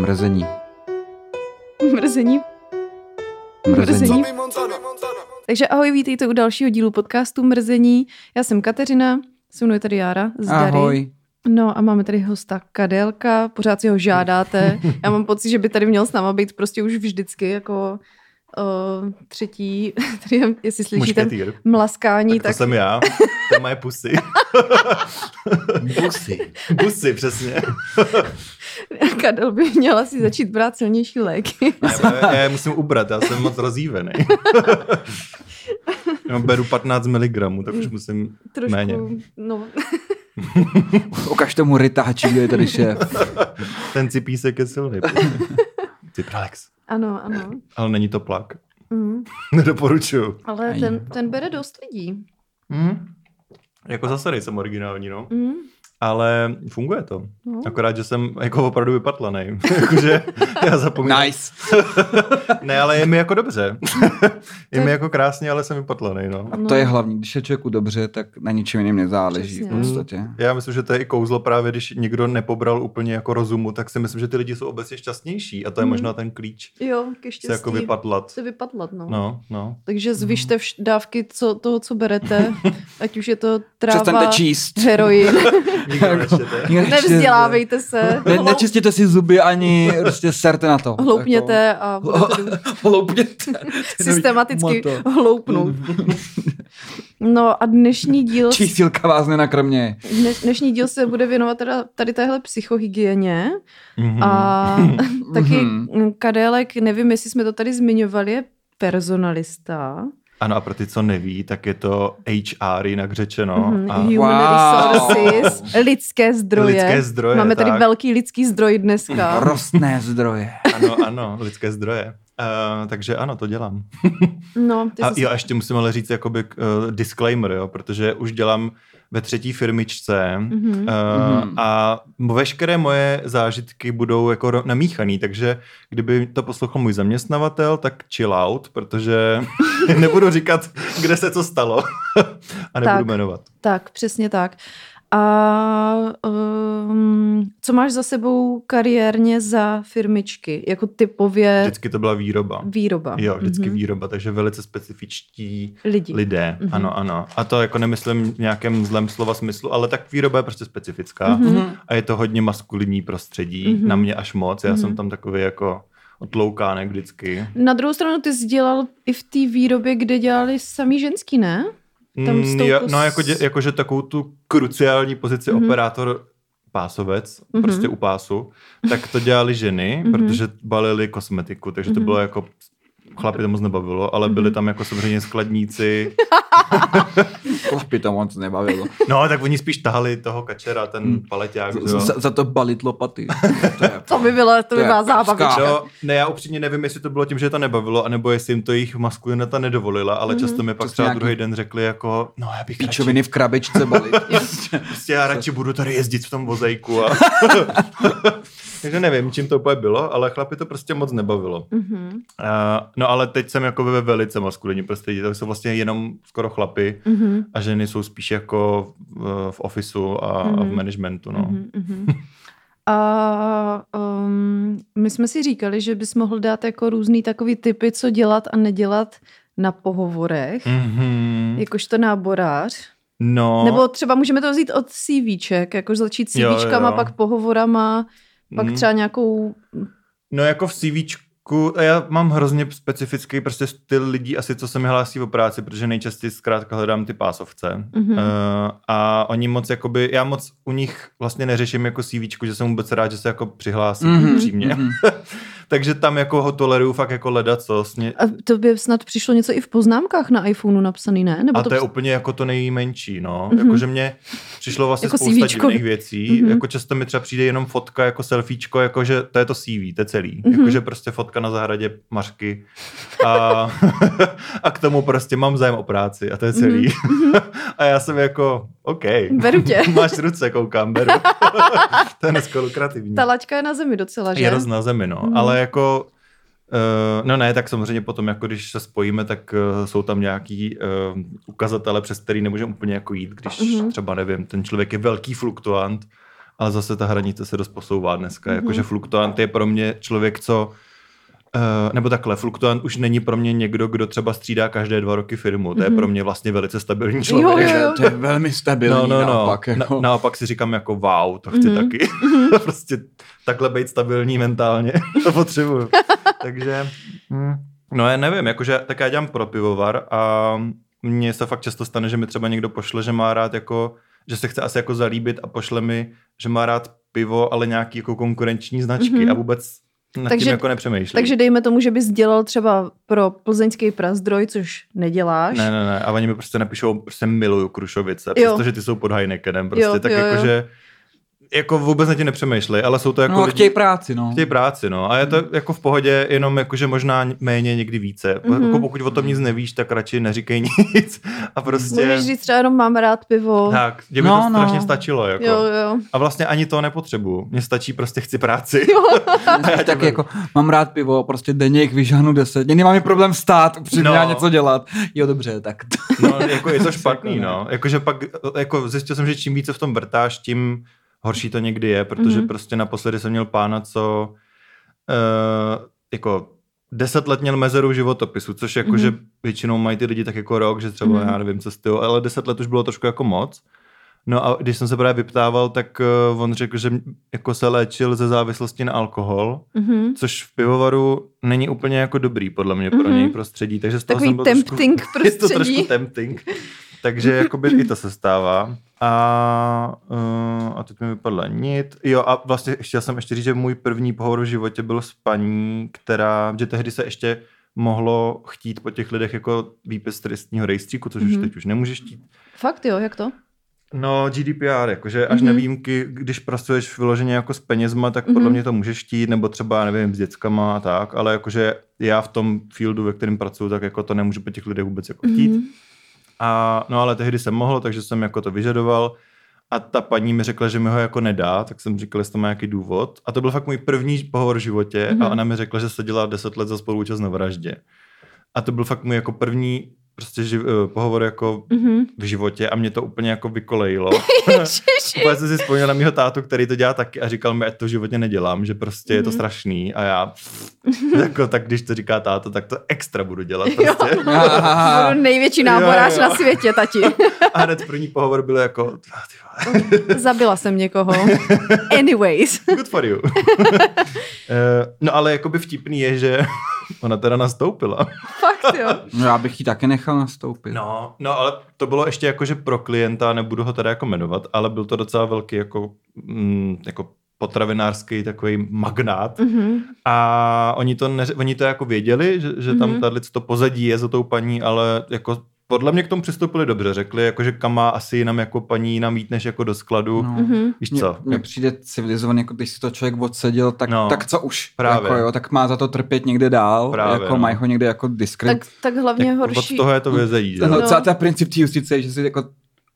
Mrzení. Mrzení. Mrzení. Takže ahoj, vítejte u dalšího dílu podcastu Mrzení. Já jsem Kateřina, se mnou je tady Jára z Dary. Ahoj. No a máme tady hosta Kadelka, pořád si ho žádáte. Já mám pocit, že by tady měl s náma být prostě už vždycky jako uh, třetí, tady, jestli slyšíte Mušketýr. mlaskání, Tak to tak, jsem já, to je moje pusy. Busy. Pusy, přesně. Kadel by měl asi začít brát silnější léky. Já, já, já je musím ubrat, já jsem moc rozjívený. Já beru 15 mg, tak už musím Trošku, méně. no, Ukaž tomu rytáči, kde je tady šéf. Ten cipísek je silný. Cipralex. ano, ano. Ale není to plak. Mm. Nedoporučuju. Ale ten, ten bere dost lidí. Mm. Jako zase nejsem originální, no. Mm. Ale funguje to. No. Akorát, že jsem jako opravdu vypatlaný. Jakože já zapomínám. Nice. Ne, ale je mi jako dobře. je To- mi jako krásně, ale jsem vypatlaný, no. No. To je hlavní. Když je člověku dobře, tak na ničem jiném nezáleží Přesně. v podstatě. Já myslím, že to je i kouzlo právě, když někdo nepobral úplně jako rozumu, tak si myslím, že ty lidi jsou obecně šťastnější a to je Mhm. možná ten klíč Jo, ke se štěstí. jako vypatlat. Se vypatlat, no. No, no. Takže zvyšte vš- dávky co, toho, co berete, ať už je to Přestaňte tráva, číst. heroin. Nikdo nečtěte. Nevzdělávejte se. Ne, nečistěte si zuby ani prostě serte na to. Hloupněte a budete Jako, hloupněte. systematicky hloupnout. No a dnešní díl, Čísilka vás nenakrmě. dne, dnešní díl se bude věnovat teda tady téhle psychohygieně Mhm. a taky Mhm. Kadélek, nevím, jestli jsme to tady zmiňovali, je personalista. Ano, a pro ty, co neví, tak je to HR, jinak řečeno. Mhm, A Human Wow. resources, lidské zdroje. lidské zdroje. Máme tady tak. velký lidský zdroj dneska. Rostné zdroje. Ano, ano, lidské zdroje. Uh, takže ano, to dělám. No, ty A jsi... jo, a ještě musím ale říct jakoby uh, disclaimer, jo, protože už dělám ve třetí firmičce Mhm. uh, Mhm. a veškeré moje zážitky budou jako namíchaný, takže kdyby to poslouchal můj zaměstnavatel, tak chill out, protože nebudu říkat, kde se co stalo a nebudu Tak. jmenovat. Tak, přesně tak. A um, co máš za sebou kariérně za firmičky? Jako typově Vždycky to byla výroba. výroba. Jo, vždycky Mhm. výroba, takže velice specifičtí Lidi. lidé. Mhm. Ano, ano. A to jako nemyslím v nějakém zlém slova smyslu, ale tak výroba je prostě specifická. Mhm. A je to hodně maskulinní prostředí, Mhm. na mě až moc. Já Mhm. jsem tam takový jako otloukánek vždycky. Na druhou stranu ty jsi dělal i v té výrobě, kde dělali samý ženský, ne? Tam Mm, jo, no jako, dě, jakože takovou tu kruciální pozici Mhm. operátor pásovec, Mhm. prostě u pásu, tak to dělali ženy, Mhm. protože balili kosmetiku, takže to Mhm. bylo jako chlapy to moc nebavilo, ale byli Mhm. tam jako samozřejmě skladníci. Chlapi to moc nebavilo. No, tak oni spíš tahali toho kačera, ten paleťák. Z- že jo. Za, za to balit lopaty. To, je, To by byla, to To by byla zábavička. Jo, ne, já upřímně nevím, jestli to bylo tím, že je to nebavilo, anebo jestli jim to jejich maskulinita nedovolila, ale Mhm. často mi pak Prostě třeba nějaký- druhý den řekli jako, no já bych Píčoviny v krabičce balit. radši, prostě já radši budu tady jezdit v tom vozejku. A... Takže nevím, čím to úplně bylo, ale chlapi to prostě moc nebavilo. Mhm. Uh, no ale teď jsem jako ve velice maskulinním prostředí, to jsou vlastně jenom skoro chlapy Mhm. a ženy jsou spíš jako v, v ofisu a, a v Mhm. managementu, no. Mhm, mhm. A um, my jsme si říkali, že bys mohl dát jako různý takový typy, co dělat a nedělat na pohovorech, Mhm. jakožto náborář. No, Nebo třeba můžeme to vzít od CVček, jakož začít Jo, CVčkama, jo. pak pohovorama, pak Mhm. třeba nějakou... No jako v CVčku, a já mám hrozně specifický prostě styl lidí asi, co se mi hlásí o práci, protože nejčastěji zkrátka hledám ty pásovce. Mhm. Uh, a oni moc jakoby, já moc u nich vlastně neřeším jako CVčku, že jsem vůbec rád, že se jako přihlásí Mhm, upřímně. mhm. Takže tam jako ho toleruju fakt jako ledat co. Mě, A to by snad přišlo něco i v poznámkách na iPhoneu napsaný, ne? Nebo a to, to je úplně jako to nejmenší, no. Mhm. Mm-hmm. Jakože mě přišlo vlastně Jako spousta CVčko. divných věcí. Mhm. Mm-hmm. Jako často mi třeba přijde jenom fotka jako selfiečko, jakože to je to CV, to je celý. Mhm. Mm-hmm. Jakože prostě fotka na zahradě Mařky. A, a k tomu prostě mám zájem o práci a to je celý. Mm-hmm. a já jsem jako, OK. Beru tě. Máš ruce, koukám, beru. to je dneska lukrativní. Ta laťka je na zemi docela, že? Je roz na zemi, no. Mhm. Mm. Ale jako, uh, no ne, tak samozřejmě potom, jako když se spojíme, tak uh, jsou tam nějaký uh, ukazatele, přes který nemůžeme úplně jako jít, když Mhm. mm. třeba, nevím, ten člověk je velký fluktuant ale zase ta hranice se dost posouvá dneska. Mhm. Jakože fluktuant je pro mě člověk, co Uh, nebo takhle, fluktuant už není pro mě někdo, kdo třeba střídá každé dva roky firmu. To je pro mě vlastně velice stabilní člověk. Mhm. Jo, jo. To je velmi stabilní No, no, no. naopak. Jako. Na, naopak si říkám jako wow, to chci Mhm. taky. prostě takhle být stabilní mentálně. to potřebuju. Takže, hm, no já nevím, jakože, tak já dělám pro pivovar a mně se fakt často stane, že mi třeba někdo pošle, že má rád jako, že se chce asi jako zalíbit a pošle mi, že má rád pivo, ale nějaký jako konkurenční značky Mhm. a vůbec nad Takže- tím jako nepřemýšlí. Takže dejme tomu, že bys dělal třeba pro plzeňský prazdroj, což neděláš. Ne, ne, ne. A oni mi prostě napíšou, prostě miluju Krušovice, Jo. přestože ty jsou pod Heinekenem. Prostě Jo, tak jo, jo. jako, že jako vůbec na tě nepřemýšlej, ale jsou to jako No, lidi- chtějí práci, no. chtějí práci, no. A je to jako v pohodě, jenom jakože možná méně, někdy více. Mhm. Jako pokud o tom nic nevíš, tak radši neříkej nic. A prostě... Můžeš říct třeba jenom mám rád pivo. Tak, mě by No, to no. strašně stačilo. Jako. Jo, jo. A vlastně ani to nepotřebuju. Mně stačí prostě chci práci. A já tak jako, mám rád pivo, prostě denně jich vyžáhnu deset. Nemám mi problém stát, upřímně No. no. něco dělat. Jo, dobře, tak No, jako je to špatný, Jako ne. no. Jakože pak, jako zjistil jsem, že čím více v tom vrtáš, tím horší to někdy je, protože Mhm. prostě naposledy jsem měl pána, co uh, jako deset let měl mezeru v životopisu, což jako, Mhm. že většinou mají ty lidi tak jako rok, že třeba, Mhm. já nevím, co styl, ale deset let už bylo trošku jako moc. No a když jsem se právě vyptával, tak uh, on řekl, že jako se léčil ze závislosti na alkohol, Mhm. což v pivovaru není úplně jako dobrý podle mě pro Mhm. něj prostředí, takže z toho Takový jsem byl tempting trošku, je to prostředí. trošku tempting, takže jakoby i to se stává. A, uh, a teď mi vypadla nit. Jo a vlastně chtěl jsem ještě říct, že můj první pohovor v životě byl s paní, která, že tehdy se ještě mohlo chtít po těch lidech jako výpis trestního rejstříku, což už Mhm. teď už nemůžeš chtít. Fakt jo, jak to? No, GDPR, jakože až Mhm. na výjimky, když pracuješ vyloženě jako s penězma, tak podle Mhm. mě to můžeš štít, nebo třeba, nevím, s dětskama a tak, ale jakože já v tom fieldu, ve kterém pracuju, tak jako to nemůžu po těch lidech vůbec jako chtít. Mhm. A, no ale tehdy jsem mohl, takže jsem jako to vyžadoval a ta paní mi řekla, že mi ho jako nedá, tak jsem říkal, jestli to má nějaký důvod. A to byl fakt můj první pohovor v životě Mhm. a ona mi řekla, že se dělá 10 let za spoluúčast na vraždě. A to byl fakt můj jako první prostě živ, eh, pohovor jako Mhm. v životě a mě to úplně jako vykolejilo. Úplně jsem si vzpomněl na mýho tátu, který to dělá taky a říkal mi, ať to v životě nedělám, že prostě je to Mhm. strašný a já jako, tak když to říká táto, tak to extra budu dělat prostě. Budu největší náborář Jo, jo. na světě, tati. A hned první pohovor byl jako, "Ah, ty vole, Zabila jsem někoho. Anyways. good for you. Eh, no ale jakoby vtipný je, že ona teda nastoupila. Fakt jo. no, já bych ji taky nechal nastoupit. No, no ale to bylo ještě jako, že pro klienta, nebudu ho teda jako jmenovat, ale byl to docela velký jako, mm, jako potravinářský takový magnát. Mhm. A oni to, neři, oni to jako věděli, že, že tam Mhm. tady to pozadí je za tou paní, ale jako podle mě k tomu přistoupili dobře. Řekli, jako, že kam má asi jinam jako paní jinam vít, než jako do skladu. No. Mhm. Víš Mně- co? Mně přijde civilizovaný, jako když si to člověk odseděl, tak, No. tak co už, Právě. Jako, jo, tak má za to trpět někde dál, Právě, jako no. mají ho někde jako diskret. Tak, tak hlavně Tak horší. Od toho je to vězení, že? no, No. celá ta princip té justice je, že si jako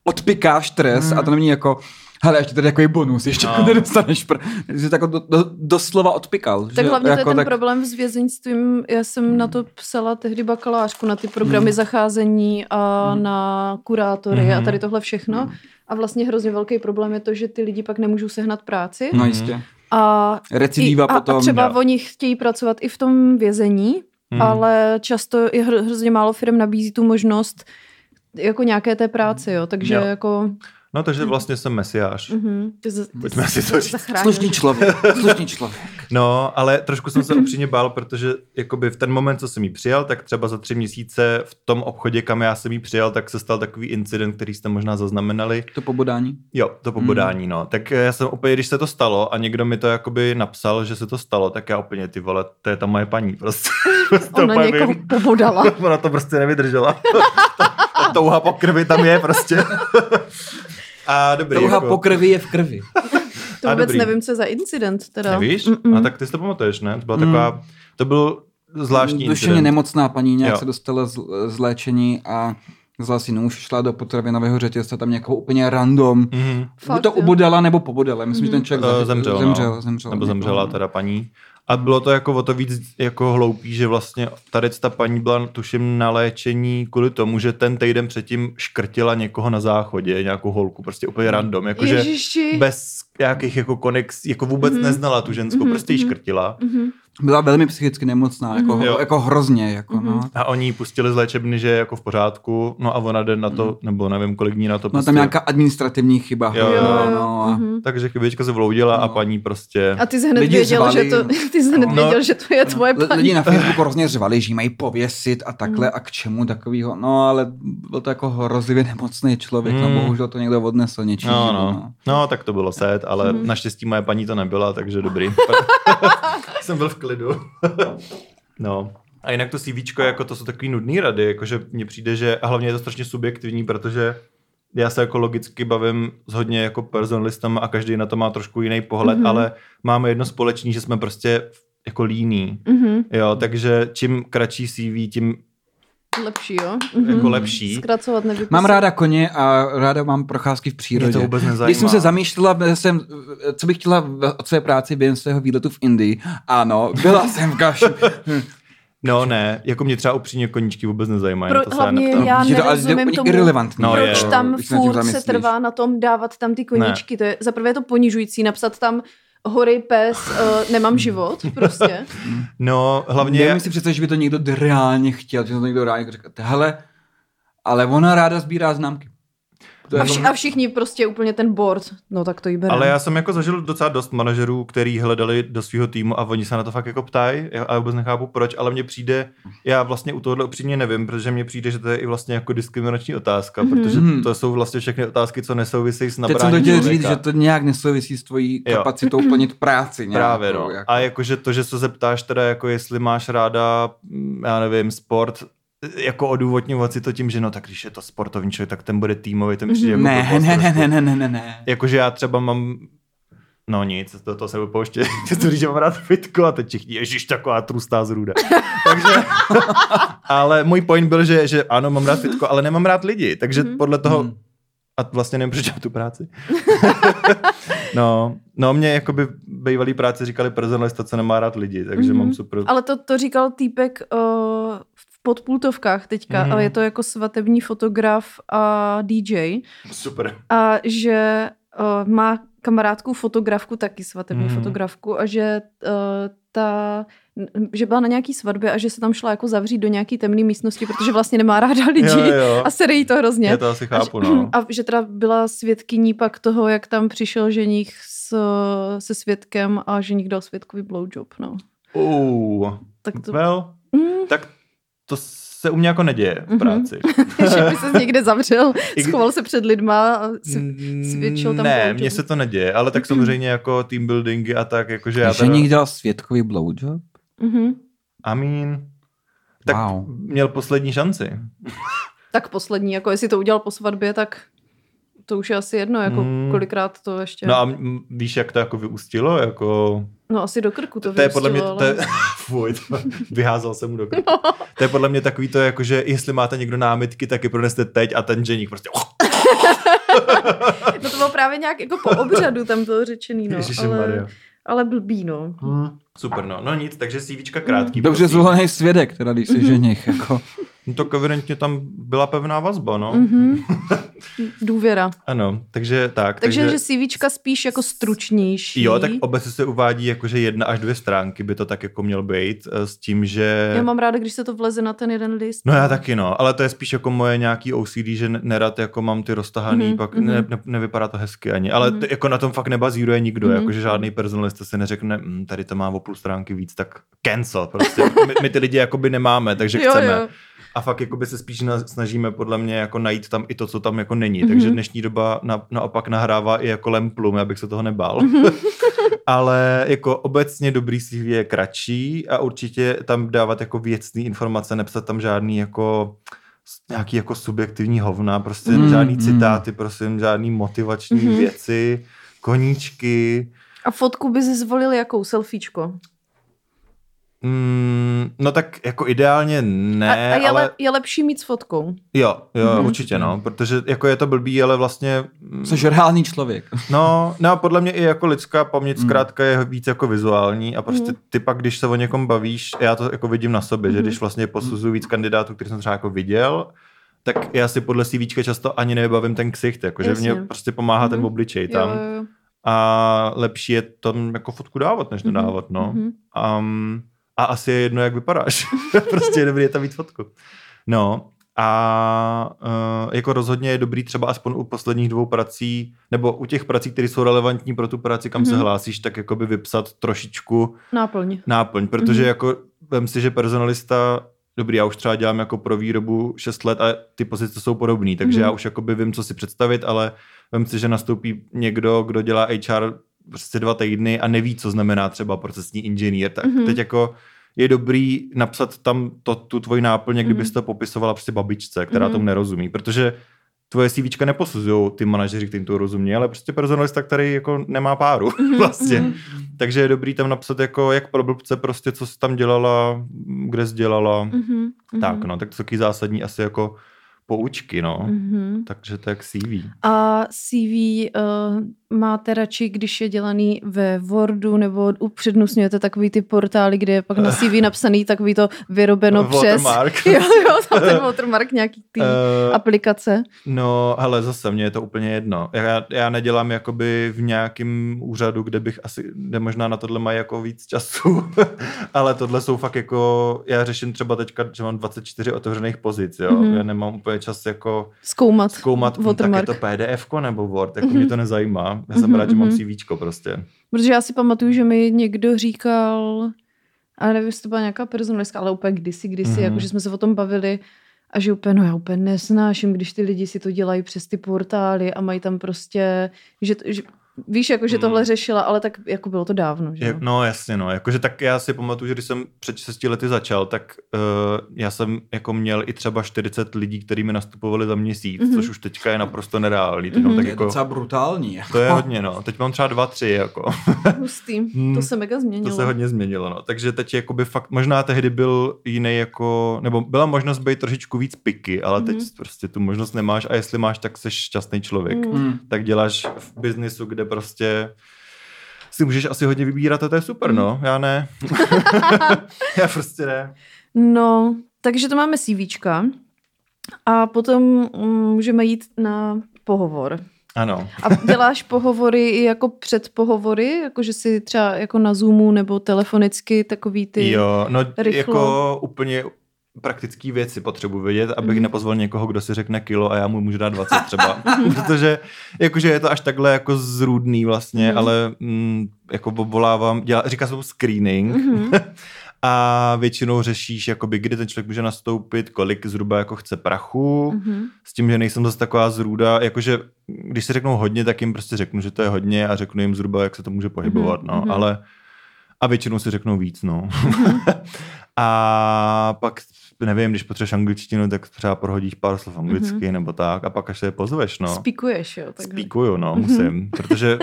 odpikáš trest Mm. a to není jako hele, ještě tady takový bonus, ještě No. nedostaneš. Pr- jsi tak do, do, doslova odpikal. Tak že, hlavně jako, to je ten tak, problém s vězeňstvím. Já jsem na to psala tehdy bakalářku, na ty programy Hmm. zacházení a Hmm. na kurátory Mhm. a tady tohle všechno. A vlastně hrozně velký problém je to, že ty lidi pak nemůžou sehnat práci. No jistě. A, Recidiva i, a, potom. a třeba jo. oni chtějí pracovat i v tom vězení, Mhm. ale často je hr, hrozně málo firm nabízí tu možnost jako nějaké té práce, jo. Takže Jo. jako... No takže vlastně jsem mesiáš. Mhm, ty, z- ty Pojďme si jsi to říct. zachránil. Slušný člověk, slušný člověk. No, ale trošku jsem se upřímně bál, protože jakoby v ten moment, co jsem jí přijal, tak třeba za tři měsíce v tom obchodě, kam já jsem jí přijal, tak se stal takový incident, který jste možná zaznamenali. To pobodání. Jo, to pobodání, Hmm. no. Tak já jsem úplně, když se to stalo a někdo mi to jakoby napsal, že se to stalo, tak já úplně, ty vole, to je ta moje paní, prostě. to Ona někoho vím. pobodala. Ona to prostě nevydržela. ta, ta touha po krvi tam je prostě. A dobrý. Touha jako, po krvi je v krvi. To A vůbec dobrý. nevím, co je za incident teda. Nevíš? Mm-mm. A tak ty si to pamatuješ, ne? To byla Mm. taková, to byl zvláštní Duševně incident. nemocná paní nějak Jo. se dostala z, z léčení a vzala si nůž, šla do potravinového řetězce, tam někoho úplně random. Mhm. Buď to jo. ubodala nebo pobodala. Myslím, že ten člověk Eh, zemřel, zemřel, no. zemřel. Nebo někoho. zemřela teda paní. A bylo to jako o to víc jako hloupý, že vlastně tady ta paní byla tuším na léčení kvůli tomu, že ten týden předtím škrtila někoho na záchodě, nějakou holku, prostě úplně random, jakože bez nějakých jako konex, jako vůbec Mhm. neznala tu ženskou, Mhm, prostě ji mhm. škrtila. Mhm. Byla velmi psychicky nemocná, jako, Mhm. Jo. jako hrozně, jako Mhm. no. A oni ji pustili z léčebny, že je jako v pořádku, no a ona jde na to, nebo nevím, kolik dní na to No tam nějaká administrativní chyba. Jo, Jo, jo, no, a- mhm. Takže chybička se vloudila a No. paní prostě... A ty jsi hned Lidi věděl, řvali. že to, ty jsi hned No. věděl, že to je tvoje L- paní. Lidi na Facebooku hrozně řvali, že mají pověsit a takhle Mm. a k čemu takovýho. No ale byl to jako hrozivě nemocný člověk, Mm. no bohužel to někdo odnesl něčím. No, živo, no. no, tak to bylo set, ale Mhm. naštěstí moje paní to nebyla, takže dobrý. Jsem byl v klidu. no. A jinak to CVčko, jako to jsou takový nudný rady, jakože mně přijde, že, a hlavně je to strašně subjektivní, protože já se jako logicky bavím s hodně jako personalistama a každý na to má trošku jiný pohled, Mhm. ale máme jedno společný, že jsme prostě jako líní. Mhm. Jo, takže čím kratší CV, tím Lepší, jo? jako Mhm. lepší. Zkracovat nevypisovat. Mám ráda koně a ráda mám procházky v Mě přírodě. to vůbec nezajímá. Když jsem se zamýšlela, jsem, co bych chtěla v- od své práci během svého výletu v Indii. Ano, byla jsem v Kaši. No ne, jako mě třeba upřímně koníčky vůbec nezajímají. Pro, to se hlavně neptám. já Je to ale nerozumím úplně tomu, irrelevantní. No, proč je. tam se furt se trvá na tom dávat tam ty koníčky. To je, za prvé je to ponižující, napsat tam hory, pes, uh, nemám život, prostě. No, hlavně... Nevím si představit, že by to někdo reálně chtěl, že to někdo reálně řekl, hele, ale ona ráda sbírá známky. To A, vši, a všichni prostě úplně ten board, no tak to jí bereme. Ale já jsem jako zažil docela dost manažerů, který hledali do svého týmu a oni se na to fakt jako ptají já- a já vůbec nechápu proč, ale mně přijde, já vlastně u tohohle upřímně nevím, protože mně přijde, že to je i vlastně jako diskriminační otázka, Mhm. protože to jsou vlastně všechny otázky, co nesouvisejí s Teď jsem nabráním to chtěl říct, že to nějak nesouvisí s tvojí Jo. kapacitou plnit práci. Nějakou, Právě, no. Jako. A jakože to, že se zeptáš teda, jako jestli máš ráda, mm, já nevím, sport, jako odůvodňovat si to tím, že no tak když je to sportovní člověk, tak ten bude týmový, ten přijde jako Ne, blbost ne, ne, trošku. ne, ne, ne, ne, ne. Jakože já třeba mám No nic, to, to se budu pouštět. Chci to říct, že mám rád fitko a teď všichni, ježiš, taková trustá zrůda. takže, ale můj point byl, že, že ano, mám rád fitko, ale nemám rád lidi, takže Mhm. podle toho, Mhm. a vlastně nevím, proč tu práci. no, no, mě jakoby bývalý práce říkali personalista, co nemá rád lidi, takže Mhm. mám super. Ale to, to říkal týpek uh, podpultovkách teďka, Mhm. ale je to jako svatební fotograf a DJ. Super. A že uh, má kamarádku fotografku, taky svatební Mhm. fotografku a že uh, ta že byla na nějaký svatbě a že se tam šla jako zavřít do nějaký temné místnosti, protože vlastně nemá ráda lidi Jo, jo. a sere jí to hrozně. Já to asi chápu, a, že, no. a že teda byla svědkyní pak toho, jak tam přišel ženich s, se svědkem a ženich dal svědkovi blowjob, no. Uh, Tak to... well, Mm, tak to se u mě jako neděje v Mhm. práci. že by se někde zavřel, schoval se před lidma a si, svědčil tam Ne, mně se to neděje, ale tak samozřejmě jako team buildingy a tak, jakože já Že teda, někdo dělal světkový blowjob? Mhm. I mean, tak Wow. měl poslední šanci. Tak poslední, jako jestli to udělal po svatbě, tak to už je asi jedno, jako Mm. kolikrát to ještě... No a m- víš, jak to jako vyústilo? Jako... No asi do krku to To je podle mě, to je, fuj, to, vyházel jsem mu do krku. To je podle mě takový to, jako, že jestli máte někdo námitky, tak je proneste teď a ten ženík prostě No to bylo právě nějak jako po obřadu tam bylo řečený, no. Ježišmarja. Ale, ale blbý, no. Super, no. No nic, takže CVčka krátký. Dobře prosím. zvolený svědek, teda když si ženich. Jako. No to evidentně tam byla pevná vazba, no. Mhm. Důvěra. Ano, takže tak. Takže, že CVčka spíš jako stručnější. Jo, tak obecně se uvádí jako, že jedna až dvě stránky by to tak jako měl být eh, s tím, že... Já mám ráda, když se to vleze na ten jeden list. No já taky no, ale to je spíš jako moje nějaký OCD, že ne- nerad jako mám ty roztahaný, Mhm, pak mhm. ne, ne, nevypadá to hezky ani, ale Mhm. to, jako na tom fakt nebazíruje nikdo, Mhm, jakože žádný personalista si neřekne, "Hm, tady to má o půl stránky víc, tak cancel prostě. My, my ty lidi jakoby nemáme, takže jo, chceme. jo. A fakt jakoby se spíš na, snažíme podle mě jako najít tam i to, co tam jako není. Mhm. Takže dnešní doba na, naopak nahrává i jako lemplum, já bych se toho nebál. Mhm. Ale jako obecně dobrý CV je kratší a určitě tam dávat jako věcný informace, nepsat tam žádný jako nějaký jako subjektivní hovna, prostě Mm, žádný mm. citáty, prosím, žádný motivační Mhm. Mm, no tak jako ideálně ne, a, a je, ale le, je lepší mít s fotkou. jo, jo, Mhm. určitě no, protože jako je to blbý, ale vlastně mm, Jsi reálný člověk. No, no a podle mě i jako lidská paměť Mm. zkrátka je víc jako vizuální a prostě Mm. ty pak, když se o někom bavíš, já to jako vidím na sobě, že Mhm. když vlastně posuzuju víc kandidátů, který jsem třeba jako viděl, tak já si podle CVčka často ani nevybavím ten ksicht, jakože mě prostě pomáhá ten Mhm. obličej tam Jo, jo, jo. a lepší je tam jako fotku dávat, než Mhm, nedávat, no. mhm. Um, a asi je jedno, jak vypadáš. prostě je dobrý je tam mít fotku. No a uh, jako rozhodně je dobrý třeba aspoň u posledních dvou prací, nebo u těch prací, které jsou relevantní pro tu práci, kam mm-hmm. se Mhm. hlásíš, tak jakoby vypsat trošičku Náplň. náplň, protože Mhm. jako vem si, že personalista Dobrý, já už třeba dělám jako pro výrobu 6 let a ty pozice jsou podobné, takže Mhm. já už jakoby vím, co si představit, ale vem si, že nastoupí někdo, kdo dělá HR prostě dva týdny a neví, co znamená třeba procesní inženýr, tak Mhm. teď jako je dobrý napsat tam to, tu tvoji Mhm. kdybys to popisovala prostě babičce, která Mhm. tomu nerozumí, protože tvoje CVčka neposuzují ty manažeři, kterým to rozumí, ale prostě personalista, který jako nemá páru Mhm, vlastně. mhm. Takže je dobrý tam napsat jako jak pro blbce prostě, co jsi tam dělala, kde jsi dělala. Mhm, mhm. Tak no, tak to jsou taky zásadní asi jako poučky, no. Mhm. Takže jak CV. A CV uh, máte radši, když je dělaný ve Wordu, nebo upřednostňujete takový ty portály, kde je pak na CV napsaný takový to vyrobeno přes... Watermark. Jo, jo, tam ten watermark nějaký ty Eh, aplikace. No, hele, zase mně je to úplně jedno. Já, já nedělám jakoby v nějakém úřadu, kde bych asi, kde možná na tohle mají jako víc času, ale tohle jsou fakt jako, já řeším třeba teďka, že mám 24 otevřených pozic, jo. Mhm. Já nemám úplně čas jako Zkoumat, zkoumat, hm, tak je watermark. to PDF nebo Word, jako Mhm. mě to nezajímá. Já jsem Mhm, rád, že mám mhm. CVčko prostě. Protože já si pamatuju, že mi někdo říkal, ale nevím, jestli to byla nějaká personalistka, ale úplně kdysi, kdysi, Mhm. mm-hmm. jako že jsme se o tom bavili a že úplně, no já úplně nesnáším, když ty lidi si to dělají přes ty portály a mají tam prostě, že, že víš, jako že Mm. tohle řešila, ale tak jako bylo to dávno, že Je, jo? no jasně, no. Jakože tak já si pamatuju, že když jsem před 6 lety začal, tak uh, já jsem jako měl i třeba 40 lidí, kteří mi nastupovali za měsíc, Mhm. mm-hmm. což už teďka je naprosto nereálný. Teď Mhm. mám tak je jako, docela brutální. to je hodně, no. Teď mám třeba dva, tři, jako. Hustý, Hmm. to se mega To změnilo. se hodně změnilo, no. Takže teď jakoby fakt, možná tehdy byl jiný jako, nebo byla možnost být trošičku víc piky, ale teď Mhm. prostě tu možnost nemáš a jestli máš, tak jsi šťastný člověk. Mm. Hmm. tak děláš v biznisu, kde prostě si můžeš asi hodně vybírat a to je super, Mm. no. Já ne. Já prostě ne. No, takže to máme CVčka a potom mm, můžeme jít na pohovor. Ano. A děláš pohovory i jako před pohovory, jako že si třeba jako na Zoomu nebo telefonicky takový ty... Jo, no rychlo. jako úplně praktické věci potřebuji vědět, abych Mhm. nepozval někoho, kdo si řekne kilo a já mu můžu dát 20 třeba. Protože jakože je to až takhle jako zrůdný vlastně, Mhm. ale mm, jako volávám, dělá, říká se tomu screening Mhm. a většinou řešíš, jakoby, kdy ten člověk může nastoupit, kolik zhruba jako chce prachu, Mhm. s tím, že nejsem zase taková zrůda, jakože když si řeknou hodně, tak jim prostě řeknu, že to je hodně a řeknu jim zhruba, jak se to může pohybovat, Mhm, no, mhm. ale a většinou si řeknou víc, no. a pak, nevím, když potřebuješ angličtinu, tak třeba prohodíš pár slov anglicky nebo tak a pak až se je pozveš, no. Spíkuješ, jo? Takže. Spíkuju, no, Mhm. musím, protože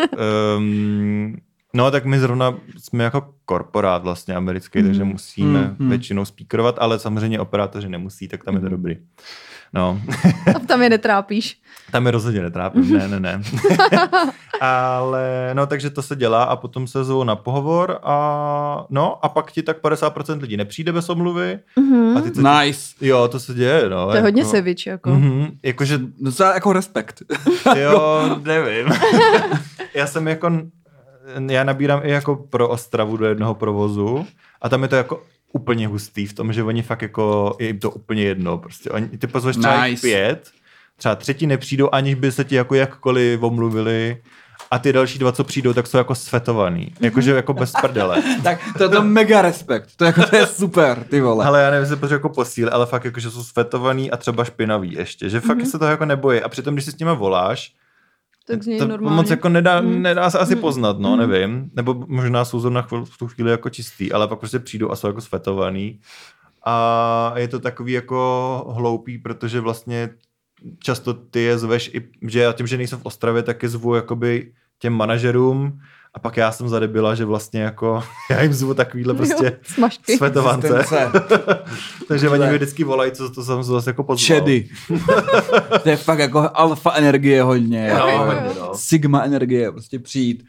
um, no tak my zrovna jsme jako korporát vlastně americký, Mhm. takže musíme Mhm. většinou spíkrovat, ale samozřejmě operátoři nemusí, tak tam je to Mhm. dobrý. No, A tam je netrápíš. tam je rozhodně netrápím, ne, ne, ne. Ale no, takže to se dělá a potom se zvou na pohovor a no a pak ti tak 50% lidí nepřijde bez omluvy Mhm. a ty co Nice. Jo, to se děje, no. To je hodně sevič, jako. Mhm, jakože Docela jako respekt. Jo, nevím. já jsem jako, já nabírám i jako pro Ostravu do jednoho provozu a tam je to jako úplně hustý v tom, že oni fakt jako, je jim to úplně jedno, prostě oni, ty pozveš třeba Nice. pět, třeba třetí nepřijdou, aniž by se ti jako jakkoliv omluvili a ty další dva, co přijdou, tak jsou jako svetovaný. Jakože jako bez prdele. tak to je to mega respekt. To, jako, to je super, ty vole. Ale já nevím, jestli jako posíl, ale fakt jako, že jsou svetovaný a třeba špinaví ještě. Že fakt Mhm. se toho jako nebojí. A přitom, když si s nimi voláš, Tak z něj to normálně. moc jako nedá, Mm. nedá se asi Mm. poznat, no, Mm. nevím. Nebo možná jsou zrovna v tu chvíli jako čistý, ale pak prostě přijdou a jsou jako svetovaný. A je to takový jako hloupý, protože vlastně často ty je zveš i, že já tím, že nejsem v Ostravě, tak je zvu jakoby těm manažerům A pak já jsem zadebila, že vlastně jako, já jim zvu takovýhle prostě Jo, svetovance. Takže oni mi vždycky volají, co to jsem zase jako pozval. Čedy. to je fakt jako alfa energie hodně. No, jako hodně, no. Sigma energie, prostě přijít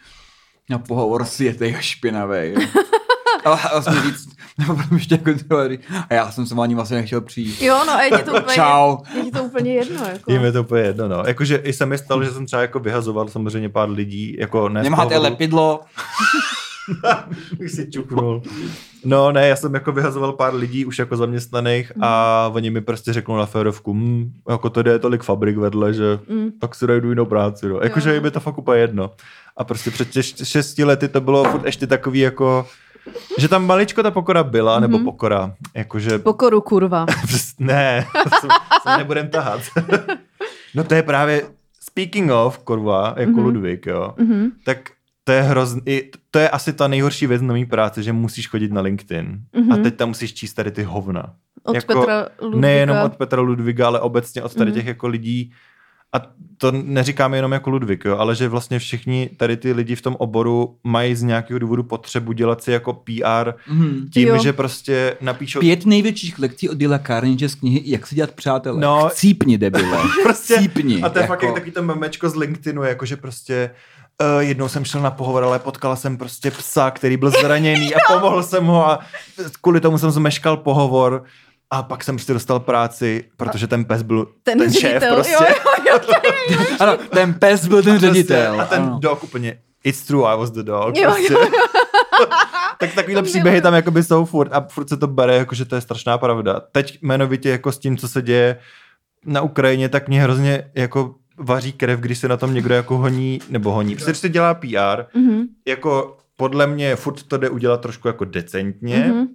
na pohovor světej a špinavej. Ale vlastně víc, nebo potom ještě jako tyhle, a já jsem se ani vlastně nechtěl přijít. Jo, no a je ti to úplně, Čau. je ti to úplně jedno. Jako. Je to úplně jedno, no. Jakože i se mi stalo, že jsem třeba jako vyhazoval samozřejmě pár lidí, jako ne Nemáte lepidlo? Už si čuknul. No ne, já jsem jako vyhazoval pár lidí už jako zaměstnaných a oni mi prostě řeknou na férovku, hm, jako tady je tolik fabrik vedle, že Mm. tak si najdu jinou práci, no. Jakože je to fakt úplně jedno. A prostě před šesti lety to bylo furt ještě takový jako, že tam maličko ta pokora byla, nebo Mhm. pokora, jakože Pokoru kurva. Ne, to se nebudem tahat. no to je právě, speaking of, kurva, jako Mhm. mm-hmm. Ludvík, jo, Mhm. tak to je hrozný, to je asi ta nejhorší věc na mý práci, že musíš chodit na LinkedIn Mhm. a teď tam musíš číst tady ty hovna. Od Jako Petra Ludvíka. Nejenom od Petra Ludviga, ale obecně od tady Mhm. těch jako lidí, a to neříkáme jenom jako Ludvík, jo, ale že vlastně všichni tady ty lidi v tom oboru mají z nějakého důvodu potřebu dělat si jako PR Mhm. tím, Jo. že prostě napíšou Pět největších lekcí od Dila Carnage z knihy Jak si dělat přátelé. No. Cípni, debile. prostě Cípni. A to je jako... fakt jak takový to memečko z LinkedInu, jakože prostě uh, jednou jsem šel na pohovor, ale potkala jsem prostě psa, který byl zraněný a pomohl jsem ho a kvůli tomu jsem zmeškal pohovor a pak jsem prostě dostal práci, protože ten pes byl ten, ten šéf ředitel, prostě. Jo, jo, jo, Ano, ten pes byl ten ředitel. A ten ano. dog úplně, it's true, I was the dog. Jo, prostě. jo, tak takovýhle To příběhy tam jakoby jsou furt a furt se to bere, jakože to je strašná pravda. Teď jmenovitě jako s tím, co se děje na Ukrajině, tak mě hrozně jako vaří krev, když se na tom někdo jako honí, nebo honí. Prostě když se dělá PR, Mhm, jako podle mě furt to jde udělat trošku jako decentně. mhm.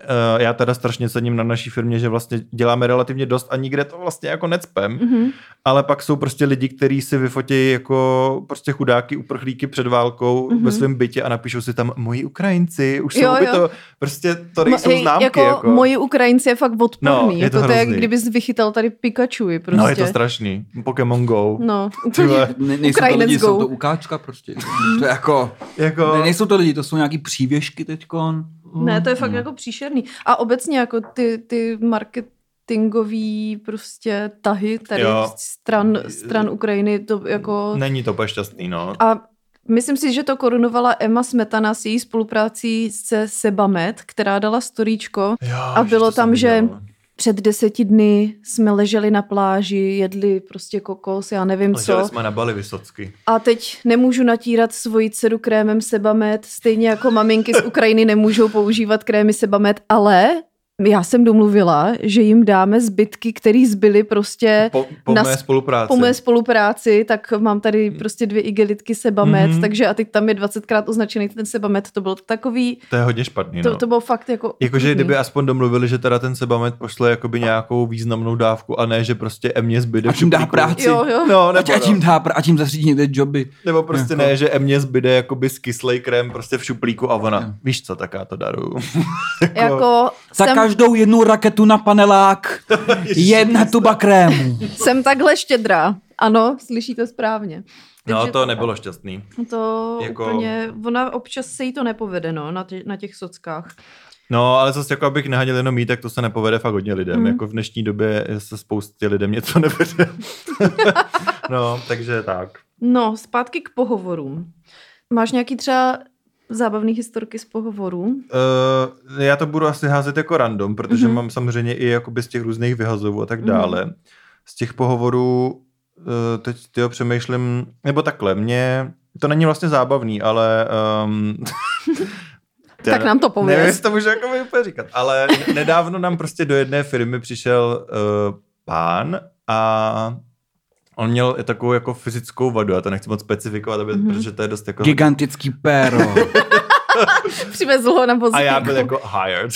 Uh, já teda strašně cením na naší firmě, že vlastně děláme relativně dost a nikde to vlastně jako necpem, Mhm. ale pak jsou prostě lidi, kteří si vyfotí jako prostě chudáky, uprchlíky před válkou Mhm. ve svém bytě a napíšou si tam moji Ukrajinci, už Jo, jsou by jo. to, prostě to nejsou hej, známky. jako, Jako, moji Ukrajinci je fakt odporný. No, je to jako to je, jak kdybys vychytal tady Pikachu. Prostě. No je to strašný. Pokémon Go. No, Ty vole. Ne, nejsou to lidi, go. jsou to ukáčka prostě. To je jako, Jako, ne, nejsou to lidi, to jsou nějaký přívěšky teďkon. Ne, to je fakt No. jako příšerný. A obecně jako ty, ty marketingový prostě tahy tady Jo. stran, stran Ukrajiny, to jako... Není to úplně šťastný, no. A myslím si, že to korunovala Emma Smetana s její spoluprácí se Sebamed, která dala storíčko. Jo, A bylo tam, že. Před deseti dny jsme leželi na pláži, jedli prostě kokos, já nevím Leželi co. jsme na Bali Vysocky. A teď nemůžu natírat svoji dceru krémem Sebamed, stejně jako maminky z Ukrajiny nemůžou používat krémy Sebamed, ale já jsem domluvila, že jim dáme zbytky, které zbyly prostě Po, po Na mé s- spolupráci. po mé spolupráci, tak mám tady prostě dvě igelitky Sebamed, Mhm. takže a teď tam je 20krát označený ten Sebamed, to byl takový, To je hodně špatný, to, no. to bylo fakt jako... Jakože kdyby aspoň domluvili, že teda ten Sebamed pošle jakoby nějakou významnou dávku a ne, že prostě Emě zbyde A tím dá práci. Jo, jo. No, nebo, ať jim no. dá, ať jim zařídí někde joby. nebo prostě Jako- ne, že Emě zbyde jakoby skyslej krém prostě v šuplíku a ona, Jo. víš co, tak já to daruju. Jako jsem, každou jednu raketu na panelák jedna tuba krému. jsem takhle štědrá. Ano, slyšíte správně. No Takže to nebylo šťastný. To Jako- úplně, ona občas se jí to nepovede, no, na, tě, na těch sockách. No, ale zase jako abych nehadil jenom mít, tak to se nepovede fakt hodně lidem. Mm. Mm. Jako v dnešní době se spoustě lidem něco nevede. no, takže tak. No, zpátky k pohovorům. Máš nějaký třeba zábavný historky z pohovorů? Uh, já to budu asi házet jako random, protože Mhm. mm-hmm. mám samozřejmě i jakoby z těch různých vyhazovů a tak Mhm. dále. Z těch pohovorů uh, teď tyho přemýšlím, nebo takhle, mě to není vlastně zábavný, ale um, Tak nám to pověz. Nevím, jestli to můžu jako úplně říkat, ale nedávno nám prostě do jedné firmy přišel uh, pán a on měl takovou jako fyzickou vadu, já to nechci moc specifikovat, aby, Mhm. mm-hmm. protože to je dost jako... Gigantický péro. Přivezl ho na vozíku. A já byl jako hired.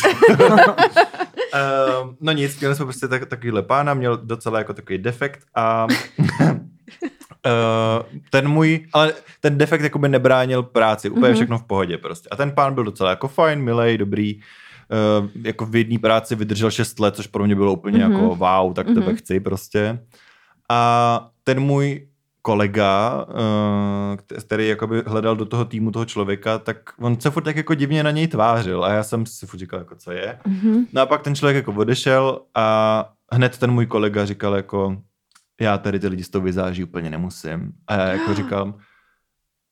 um, no nic, měli jsme prostě tak, takovýhle pána, měl docela jako takový defekt a Uh, ten můj, ale ten defekt jakoby nebránil práci, úplně Mhm. mm-hmm. všechno v pohodě prostě. A ten pán byl docela jako fajn, milej, dobrý, uh, jako v jedné práci vydržel 6 let, což pro mě bylo úplně Mhm. mm-hmm. jako wow, tak tebe Mhm. chci prostě. A ten můj kolega, uh, který jakoby hledal do toho týmu toho člověka, tak on se furt tak jako divně na něj tvářil a já jsem si furt říkal, jako co je. Mhm. No a pak ten člověk jako odešel a hned ten můj kolega říkal jako, já tady ty lidi s tou vizáží úplně nemusím. A já jako říkám,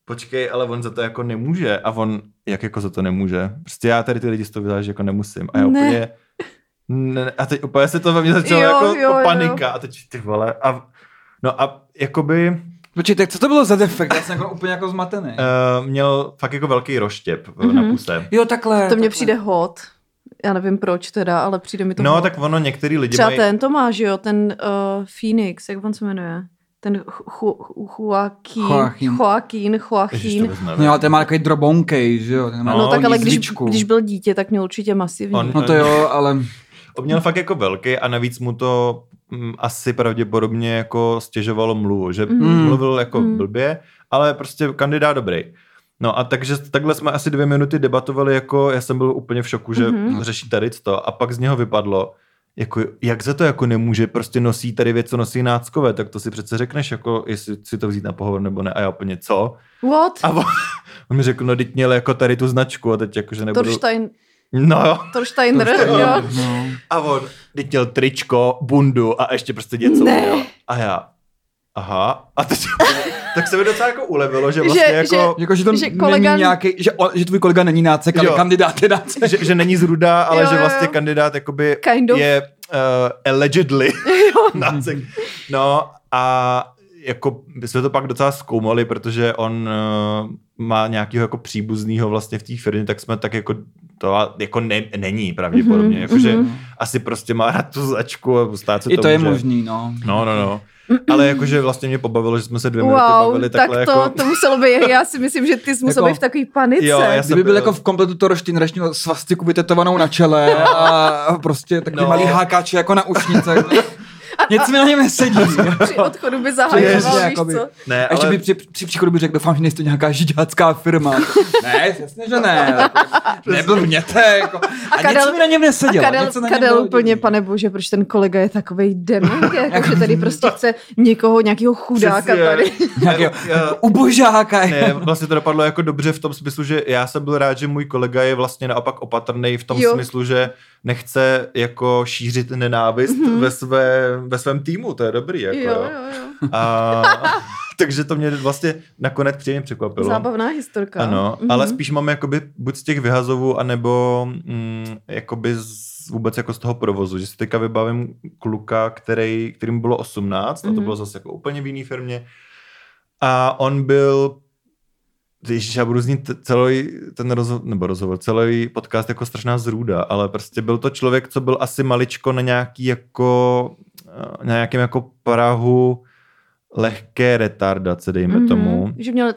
počkej, ale on za to jako nemůže. A on, jak jako za to nemůže? Prostě já tady ty lidi s tou vizáží jako nemusím. A já Ne. úplně, ne, a teď úplně se to ve mně začalo Jo, jako jo, jo. panika. A teď ty vole. A, no a jakoby Počkej, tak co to bylo za defekt? Já jsem jako úplně jako zmatený. uh, měl fakt jako velký roštěp mm-hmm. na puse. Jo, takhle. To mně takhle. přijde hot. Já nevím proč teda, ale přijde mi to No hot. tak ono některý lidi Třeba mají... ten to má, že jo, ten uh, Phoenix, jak on se jmenuje? Ten Joaquín. Joaquín, Joaquín. No, ale ten má takový drobonkej, že jo? Ten má No, No, tak ale když, když byl dítě, tak měl určitě masivní. On- No to jo, ale... On měl fakt jako velký a navíc mu to mm, asi pravděpodobně jako stěžovalo mluvu, že Mhm. mluvil jako Mhm. blbě, ale prostě kandidát dobrý. No a takže takhle jsme asi dvě minuty debatovali, jako já jsem byl úplně v šoku, že Mhm. řeší tady to a pak z něho vypadlo, jako, jak se to jako nemůže, prostě nosí tady věc, co nosí náckové, tak to si přece řekneš, jako jestli si to vzít na pohovor nebo ne a já úplně co? What? A on, on mi řekl, no teď měl jako tady tu značku a teď jakože nebudu... Torstein, No jo. Torsteiner, To je- jo. No. A on teď měl tričko, bundu a ještě prostě něco Ne. měl. A já, aha. A teď, tak se mi docela jako ulevilo, že vlastně Že- jako... Jako, že to Že že kolega- není nějaký, že, on, že tvůj kolega není nácek, ale Jo. kandidát je nácek. Že, že, není z ruda, ale Jo, že vlastně jo. kandidát jakoby Kind of. je uh, allegedly nácek. No a jako my jsme to pak docela zkoumali, protože on uh, má nějakého jako příbuznýho vlastně v té firmě, tak jsme tak jako to jako ne, není pravděpodobně, Mhm, jakože mhm. asi prostě má rád tu začku a stát se I to je může. možný, no. No, no, no. Ale jakože vlastně mě pobavilo, že jsme se dvě minuty Wow, bavili tak takhle to, jako... to muselo být, já si myslím, že ty jsi musel Jako- být v takové panice. Jo, já Kdyby byl byl- jako v kompletu Toroštin, měl svastiku vytetovanou na čele a prostě takový No. malý hákáče jako na ušnice. Nic mi na něm nesedí. Při odchodu by zahajoval, víš jakoby. co? Ne, A ještě ale... by při, při příchodu by řekl, doufám, že nejste nějaká židácká firma. ne, jasně, že ne. Nebyl měte. Jako. A, a Kadel- něco mi na něm A nesedělo. Kadel, něco na něm Kadel úplně, pane bože, proč ten kolega je takovej demon, jako, že tady prostě chce někoho, nějakého chudáka tady. Nějakého ubožáka. Ne, vlastně to dopadlo jako dobře v tom smyslu, že já jsem byl rád, že můj kolega je vlastně naopak opatrný v tom Jo. smyslu, že nechce jako šířit nenávist mm-hmm. ve, své, ve svém týmu, to je dobrý. Jako, Jo, jo, jo. A, takže to mě vlastně nakonec příjemně překvapilo. Zábavná historka. Ano, Mhm. ale spíš mám jakoby buď z těch vyhazovů, anebo mm, jakoby z, vůbec jako z toho provozu, že si teďka vybavím kluka, který, kterým bylo 18, a to Mhm. bylo zase jako úplně v jiné firmě. A on byl Ježiš, já budu znít celý ten rozhovor, nebo rozhovor, celý podcast jako strašná zrůda, ale prostě byl to člověk, co byl asi maličko na nějaký jako, na nějakém jako prahu lehké retardace, dejme Mhm. tomu. Že měl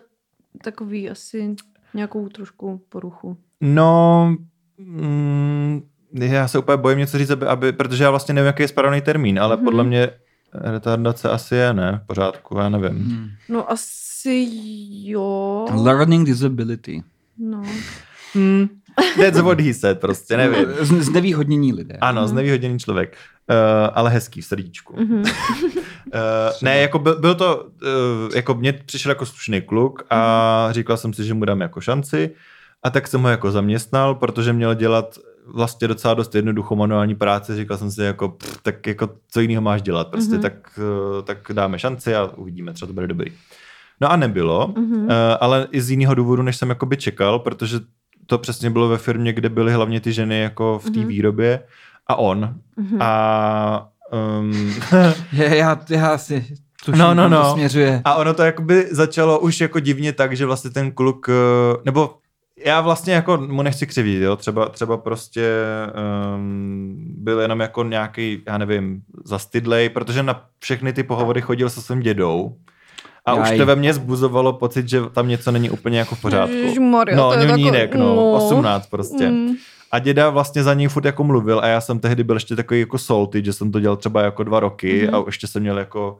takový asi nějakou trošku poruchu. No, mm, já se úplně bojím něco říct, aby, aby, protože já vlastně nevím, jaký je správný termín, ale Mhm. podle mě retardace asi je, ne? V pořádku, já nevím. Hmm. No asi jo. Learning disability. No. Hmm. That's what he said, prostě, nevím. Z, znevýhodnění lidé. Ano, znevýhodněný člověk, uh, ale hezký v srdíčku. Mhm. Uh, ne, jako byl, byl to, uh, jako mně přišel jako slušný kluk a říkal jsem si, že mu dám jako šanci a tak jsem ho jako zaměstnal, protože měl dělat vlastně docela dost jednoduchou manuální práci, říkal jsem si jako, pff, tak jako co jiného máš dělat, prostě Mhm. tak, uh, tak dáme šanci a uvidíme, třeba to bude dobrý. No a nebylo, Mhm. uh, ale i z jiného důvodu, než jsem jakoby čekal, protože to přesně bylo ve firmě, kde byly hlavně ty ženy jako v té Mhm. výrobě a on. Mhm. A um, Je, já, já si tuším, No, no, kam to no. směřuje. A ono to jakoby začalo už jako divně tak, že vlastně ten kluk, eh, nebo já vlastně jako mu nechci křivit, jo, třeba, třeba prostě um, byl jenom jako nějaký, já nevím, zastydlej, protože na všechny ty pohovory chodil se svým dědou a už Jaj. to ve mně zbuzovalo pocit, že tam něco není úplně jako v pořádku. Ježišmarja, No, to je ňunínek, takový- no, no. 18 prostě. Mm. A děda vlastně za něj furt jako mluvil a já jsem tehdy byl ještě takový jako salty, že jsem to dělal třeba jako dva roky Mhm. a ještě jsem měl jako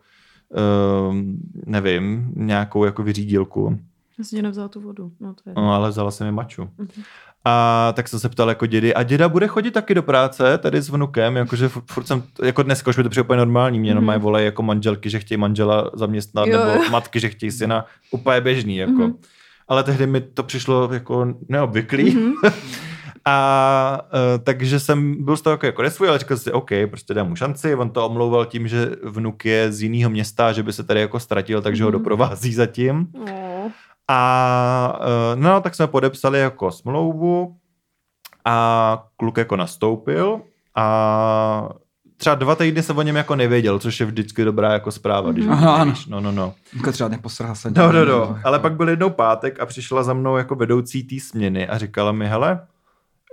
um, nevím, nějakou jako vyřídilku, Já jsem nevzala tu vodu. No, to je. no, ale vzala jsem mi maču. Mhm. A tak jsem se ptal jako dědy, a děda bude chodit taky do práce tady s vnukem, jakože furt, furt jsem, jako dneska už mi to přijde úplně normální, mě normálně volají jako manželky, že chtějí manžela zaměstnat, Jo, nebo jo. matky, že chtějí syna, úplně běžný, jako. Mhm. Ale tehdy mi to přišlo jako neobvyklý. A uh, takže jsem byl z toho jako, jako nesvůj, ale říkal si, OK, prostě dám mu šanci. On to omlouval tím, že vnuk je z jiného města, že by se tady jako ztratil, takže ho Mhm. doprovází zatím. No. A uh, no, tak jsme podepsali jako smlouvu a kluk jako nastoupil a třeba dva týdny se o něm jako nevěděl, což je vždycky dobrá jako zpráva, když Mhm. ano. nevíš. No, no, no. Jako třeba neposrhal se. No, no, no. Ale pak byl jednou pátek a přišla za mnou jako vedoucí té směny a říkala mi, hele,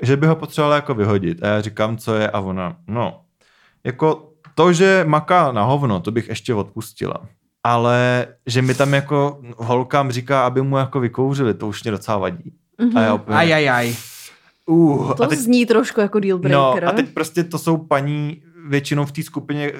že by ho potřebovala jako vyhodit. A já říkám, co je a ona, no, jako to, že maká na hovno, to bych ještě odpustila. Ale že mi tam jako holkám říká, aby mu jako vykouřili, to už mě docela vadí. A já úplně, Aj, aj, aj. uh, To a teď, zní trošku jako deal no, breaker. a teď prostě to jsou paní, většinou v té skupině,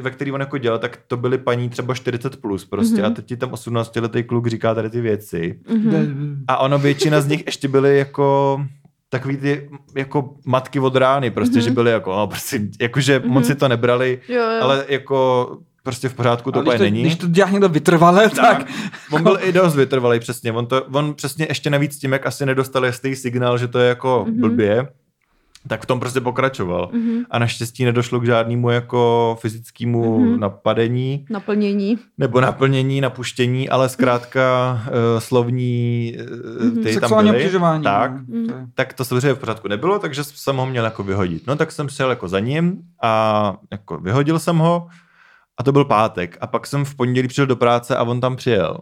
ve které on jako dělal, tak to byly paní třeba 40 plus prostě Mhm. a teď ti tam 18 letý kluk říká tady ty věci. Mhm. A ono většina z nich ještě byly jako takový ty jako matky od rány, prostě, Mhm. mm-hmm. že byly jako, no, prostě, jakože mm-hmm. moc si to nebrali, Jo, jo. ale jako prostě v pořádku to úplně to, není. když to dělá někdo vytrvalé, tak... tak, on byl i dost vytrvalý přesně, on, to, on přesně ještě navíc tím, jak asi nedostal jistý signál, že to je jako Mhm. mm-hmm. blbě, tak v tom prostě pokračoval. Mhm. A naštěstí nedošlo k žádnému jako fyzickému Mhm. mm-hmm. napadení Naplnění. nebo naplnění, napuštění, ale zkrátka uh, slovní uh, ty tam byly. obtěžování. Tak, to je- tak to samozřejmě v pořádku nebylo, takže jsem ho měl jako vyhodit. No tak jsem šel jako za ním a jako vyhodil jsem ho a to byl pátek. A pak jsem v pondělí přišel do práce a on tam přijel.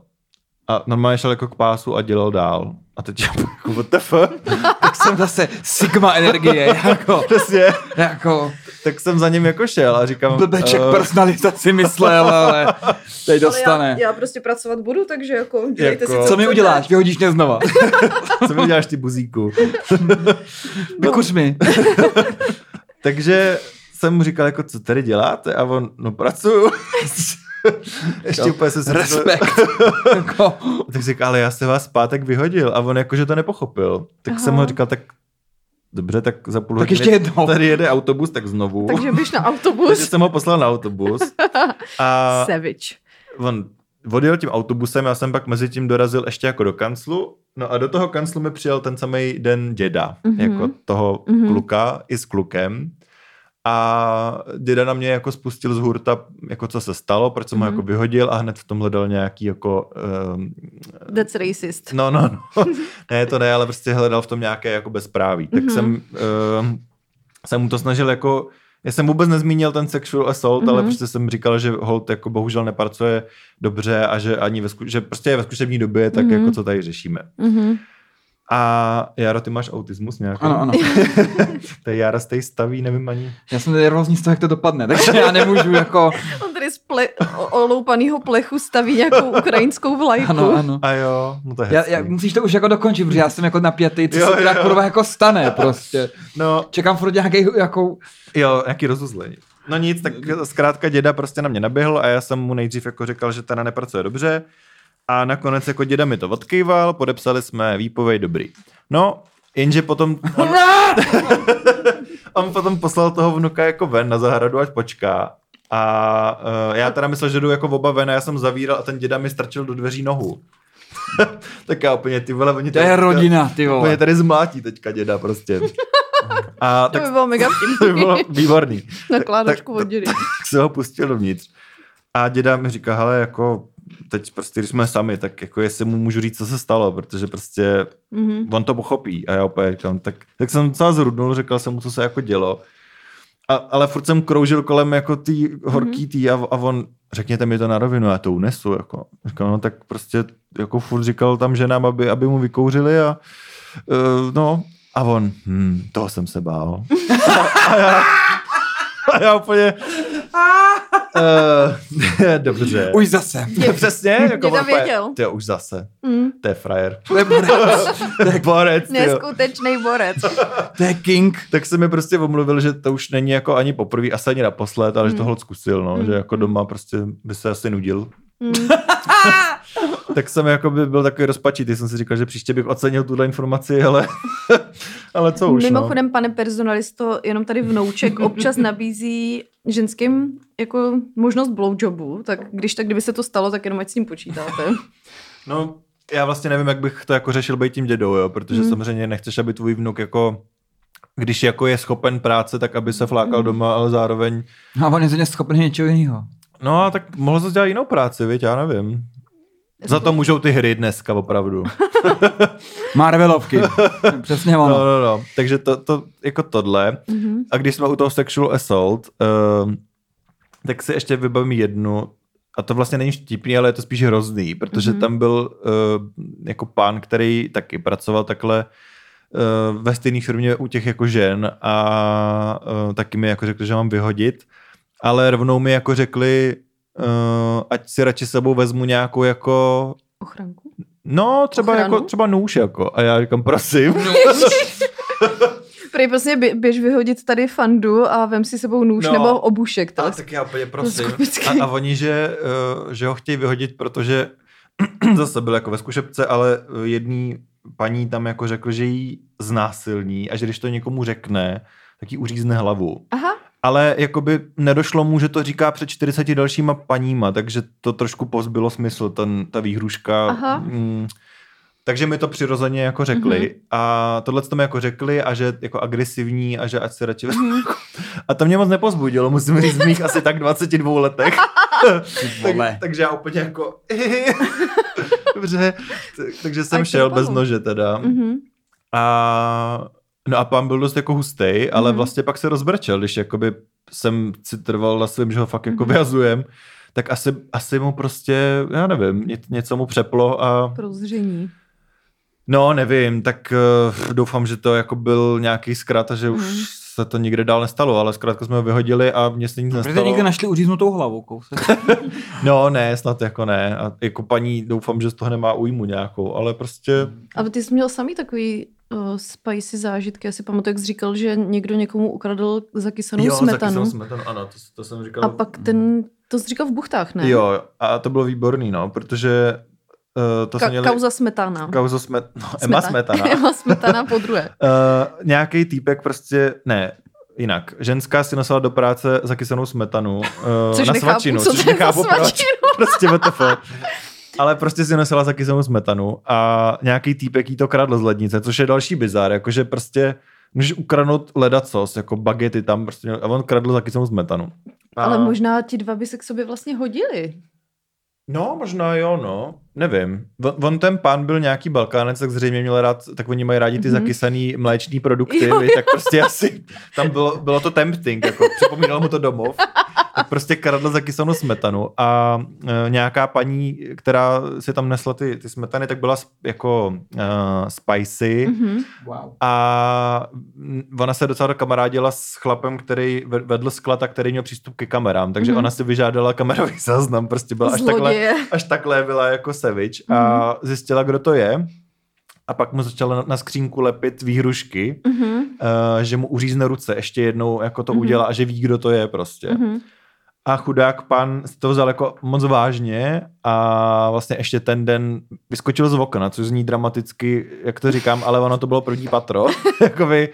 A normálně šel jako k pásu a dělal dál. A teď jako what the fuck? Tak jsem zase sigma energie, jako, Přesně. jako Tak jsem za ním jako šel a říkám... blbeček eh, personalizaci myslel, ale teď dostane. já, já prostě pracovat budu, takže jako dělejte si, Co mi uděláš? Vyhodíš mě znova. Co mi děláš ty buzíku? Vykuř mi. Takže jsem mu říkal, jako, co tady děláte? A on, no pracuju. Ještě úplně se Respekt. jako, Tak říká, ale já se vás pátek vyhodil. A on jako, že to nepochopil. Tak Aha. jsem mu říkal, tak dobře, tak za půl Tak hodiny ještě jednou. Tady jede autobus, tak znovu. Takže běž na Takže autobus. jsem ho poslal na autobus. A Savage. on odjel tím autobusem, já jsem pak mezi tím dorazil ještě jako do kanclu. No a do toho kanclu mi přijel ten samý den děda, Mhm. mm-hmm. jako toho Mhm. mm-hmm. kluka i s klukem. A děda na mě jako spustil z hurta, jako co se stalo, proč jsem mm-hmm. ho Mhm. jako vyhodil a hned v tom hledal nějaký jako... Um, That's racist. no, no, no. ne, to ne, ale prostě hledal v tom nějaké jako bezpráví. Tak Mhm. mm-hmm. jsem, um, jsem mu to snažil jako já jsem vůbec nezmínil ten sexual assault, mm-hmm. ale Mhm. prostě jsem říkal, že Holt jako bohužel nepracuje dobře a že ani ve, zku- že prostě je ve zkušební době, tak Mhm. mm-hmm. jako co tady řešíme. Mhm. A Jaro, ty máš autismus nějaký? ano, ano. To je Jara stej staví, nevím ani. Já jsem nervózní z toho, jak to dopadne, takže já nemůžu jako... On tady z ple, oloupanýho plechu staví nějakou ukrajinskou vlajku. Ano, ano. A jo, no to je Já, já, musíš to už jako dokončit, protože já jsem jako napětý, co Jo, se teda jo. kurva jako stane prostě. No, Čekám furt nějaký jako... jo, nějaký rozuzlení. No nic, tak zkrátka děda prostě na mě naběhl a já jsem mu nejdřív jako říkal, že teda nepracuje dobře. A nakonec jako děda mi to odkýval, podepsali jsme výpověď dobrý. No, jenže potom on, on potom poslal toho vnuka jako ven na zahradu, ať počká. A uh, já teda myslel, že jdu jako oba ven a já jsem zavíral a ten děda mi strčil do dveří nohu. tak já úplně, ty vole, oni To je rodina, ty Úplně vole. tady zmlátí teďka děda prostě. A To tak by bylo mega to vtipný. bylo výborný. Nakládačku tak- od dědy. Tak se ho pustil dovnitř. A děda mi říká, hele, jako teď prostě, když jsme sami, tak jako jestli mu můžu říct, co se stalo, protože prostě Mhm. on to pochopí. A já opět říkám, tak, tak jsem docela zrudnul, říkal jsem mu, co se jako dělo. A, ale furt jsem kroužil kolem jako tý horký tý a, a on, řekněte mi to na rovinu, já to unesu. Jako. Říkal, no tak prostě jako furt říkal tam ženám, aby, aby mu vykouřili a uh, no, a on, hm, toho jsem se bál. a, a já úplně, uh, dobře. Už zase. Přesně, jako úplně, věděl. Ty už zase, Mm. to je frajer. To je borec. To je borec. Neskutečný borec. To je king. tak se mi prostě omluvil, že to už není jako ani poprvé, asi ani naposled, ale že to hold zkusil, no, Hmm. že jako doma prostě by se asi nudil. Mm. Tak jsem jako by byl takový rozpačitý. Jsem si říkal, že příště bych ocenil tuhle informaci, ale, ale co už. Mimochodem, no. pane personalisto, jenom tady vnouček občas nabízí ženským jako možnost blowjobu, tak když tak, kdyby se to stalo, tak jenom ať s tím počítáte. No, já vlastně nevím, jak bych to jako řešil být tím dědou, jo, protože Hmm. samozřejmě nechceš, aby tvůj vnuk jako když jako je schopen práce, tak aby se flákal doma, ale zároveň No a on je schopný něčeho jiného. No a tak mohl jsi dělat jinou práci, viď? Já nevím. Za to můžou ty hry dneska opravdu. Marvelovky. Přesně No, ono. no, no. Takže to, to jako tohle. Mhm. A když jsme u toho sexual assault, uh, tak si ještě vybavím jednu, a to vlastně není vtipný, ale je to spíš hrozný, protože Mhm. tam byl uh, jako pán, který taky pracoval takhle uh, ve stejné firmě u těch jako žen a uh, taky mi jako řekli, že mám vyhodit, ale rovnou mi jako řekli, uh, ať si radši s sebou vezmu nějakou jako Ochranku? No, třeba Ochranu? jako třeba nůž jako. A já říkám, prosím. Prej prostě bě- běž vyhodit tady fandu a vem si sebou nůž No. nebo obušek. To. A tak já úplně prosím. A, a oni, že, uh, že ho chtějí vyhodit, protože zase byl jako ve zkušebce, ale jedný paní tam jako řekl, že jí znásilní a že když to někomu řekne, tak jí uřízne hlavu. Aha, Ale jakoby nedošlo mu, že to říká před 40 dalšíma paníma, takže to trošku pozbylo smysl, ten, ta výhruška. Aha. Mm, takže mi to přirozeně jako řekli. Mhm. A tohle to mi jako řekli a že jako agresivní a že ať se radši... Mhm. a to mě moc nepozbudilo, musím říct v mých asi tak 22 letech. tak, takže já úplně jako... Dobře, t- takže jsem šel bez nože teda. mhm. A, no a pán byl dost jako hustej, ale Mhm. vlastně pak se rozbrčel, když jakoby jsem si trval na svém, že ho fakt jako Mhm. vyhazujem, tak asi, asi mu prostě, já nevím, ně, něco mu přeplo a prozření. no nevím, tak uh, doufám, že to jako byl nějaký zkrat a že už Mhm. se to nikde dál nestalo, ale zkrátka jsme ho vyhodili a mě se nic Protože nestalo. někde našli uříznutou hlavu, kousek. No ne, snad jako ne. A jako paní doufám, že z toho nemá újmu nějakou, ale prostě... Ale ty jsi měl samý takový uh, spicy zážitky. Já si pamatuju, jak jsi říkal, že někdo někomu ukradl zakysanou smetanu. jsem smetanu, ano, to, to jsem říkal. A pak ten, to jsi říkal v buchtách, ne? Jo, a to bylo výborný, no, protože uh, to Ka- měli... kauza smetana. Kauzu smet... no, Emma Smetana. Emma smetana po druhé. uh, nějaký týpek prostě, ne, jinak. Ženská si nosila do práce zakysanou smetanu uh, Což na nechápu, svačinu, co což nechápu proč. svačinu. prostě WTF. Ale prostě si nosila zakysanou smetanu a nějaký týpek jí to kradl z lednice, což je další bizár, jakože prostě můžeš ukradnout ledacos, jako bagety tam prostě, a on kradl zakysanou smetanu. A... Ale možná ti dva by se k sobě vlastně hodili. No, možná jo, no. Nevím. On, on ten pán byl nějaký Balkánec, tak zřejmě měl rád, tak oni mají rádi ty Mhm. mm-hmm. zakysaný mléčný produkty, Jo, jo, tak prostě asi tam bylo, bylo to tempting, jako připomínalo mu to domov. Tak prostě kradl zakysanou smetanu a e, nějaká paní, která si tam nesla ty, ty smetany, tak byla sp- jako uh, spicy Mhm. Wow. a ona se docela kamarádila s chlapem, který ve- vedl sklad a který měl přístup ke kamerám, takže Mhm. ona si vyžádala kamerový záznam, prostě byla až takhle, až takhle byla jako Savage a zjistila, kdo to je. A pak mu začala na, skřínku lepit výhrušky, Mhm. uh, že mu uřízne ruce, ještě jednou jako to Mhm. udělá a že ví, kdo to je prostě. Mhm. A chudák pan si to vzal jako moc vážně a vlastně ještě ten den vyskočil z okna, což zní dramaticky, jak to říkám, ale ono to bylo první patro. Jakoby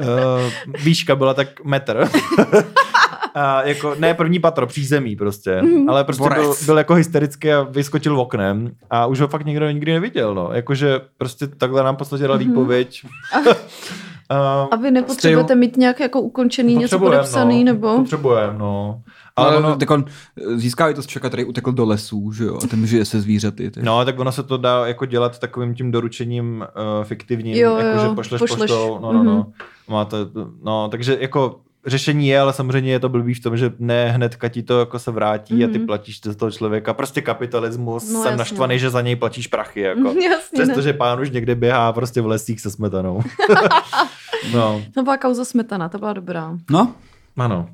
uh, výška byla tak metr. A jako, ne první patro, přízemí prostě. Ale prostě Borec. byl, byl, jako hysterický a vyskočil oknem a už ho fakt nikdo nikdy neviděl, no. Jakože prostě takhle nám podstatě dal Mhm. výpověď. A A vy nepotřebujete mít nějak jako ukončený něco potřebujem, podepsaný, no. nebo... Potřebujem, no. Ale Ale ono, tak on získá i to z člověka, který utekl do lesů, že jo, a ten žije se zvířaty. Tak. No, tak ono se to dá jako dělat takovým tím doručením uh, fiktivním, Jo, jako jo, že pošleš, pošleš. poštou, no, no, no. Mhm. Máte, no, takže jako řešení je, ale samozřejmě je to blbý v tom, že ne hnedka ti to jako se vrátí mm-hmm. a ty Mhm. platíš za toho člověka. Prostě kapitalismus, No, jsem jasně. naštvaný, že za něj platíš prachy, jako. Jasně, ne. Přestože pán už někde běhá prostě v lesích se smetanou. no, To byla kauza smetana, to byla dobrá. No, ano.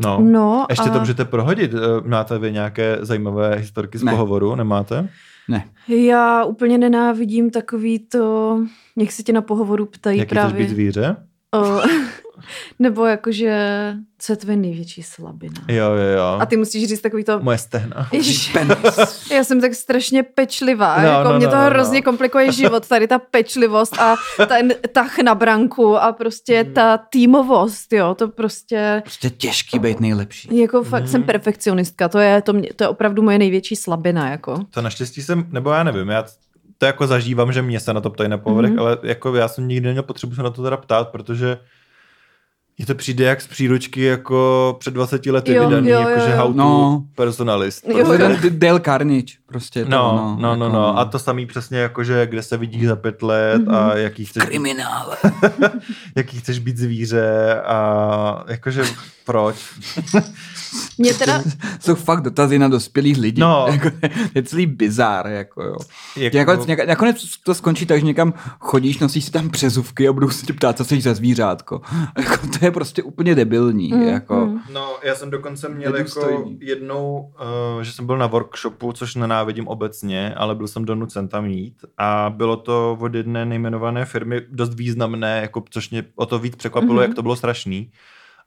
No. No Ještě a to můžete prohodit. Eh, Máte vy nějaké zajímavé historky z Ne. pohovoru? Nemáte? ne. já úplně nenávidím takový to, jak se tě na pohovoru ptají Jaký právě. být zvíře? O, Nebo jakože, co je tvoje největší slabina? Jo, jo, jo. A ty musíš říct takový to... Moje stehna. Ježiš, Penis. já jsem tak strašně pečlivá, No, no, jako no, mě no, to no, no. hrozně komplikuje život, tady ta pečlivost a ten tah na branku a prostě Hmm. ta týmovost, jo, to prostě, Prostě těžký být nejlepší. jako fakt Mhm. jsem perfekcionistka, to je, to, mě, to je opravdu moje největší slabina, jako. To naštěstí jsem, nebo já nevím, já to jako zažívám, že mě se na to ptají na Mhm. mm-hmm. ale jako já jsem nikdy neměl potřebu se na to teda ptát, protože je to přijde jak z příručky jako před 20 lety Jo, vydaný, jo, jo, jakože how to No. personalist. Jo, Prostě. jo. ten Dale Carnage, prostě. to, No, no, no, jako, no. A to samý přesně jakože, kde se vidí za pět let Mhm. a jaký chceš, Kriminál. jaký chceš být zvíře a jakože proč. Mě teda, Jsou fakt dotazy na dospělých lidí. No. Jako, je celý bizár, jako jo. Jako, Nakonec, něk- nakonec to skončí tak, že někam chodíš, nosíš si tam přezuvky a budou se tě ptát, co jsi za zvířátko. Jako, to je prostě úplně debilní. Mm, jako. mm. No, já jsem dokonce měl jako jednou, uh, že jsem byl na workshopu, což nenávidím obecně, ale byl jsem donucen tam jít a bylo to od jedné nejmenované firmy, dost významné, jako, což mě o to víc překvapilo, Mhm. mm-hmm. jak to bylo strašný.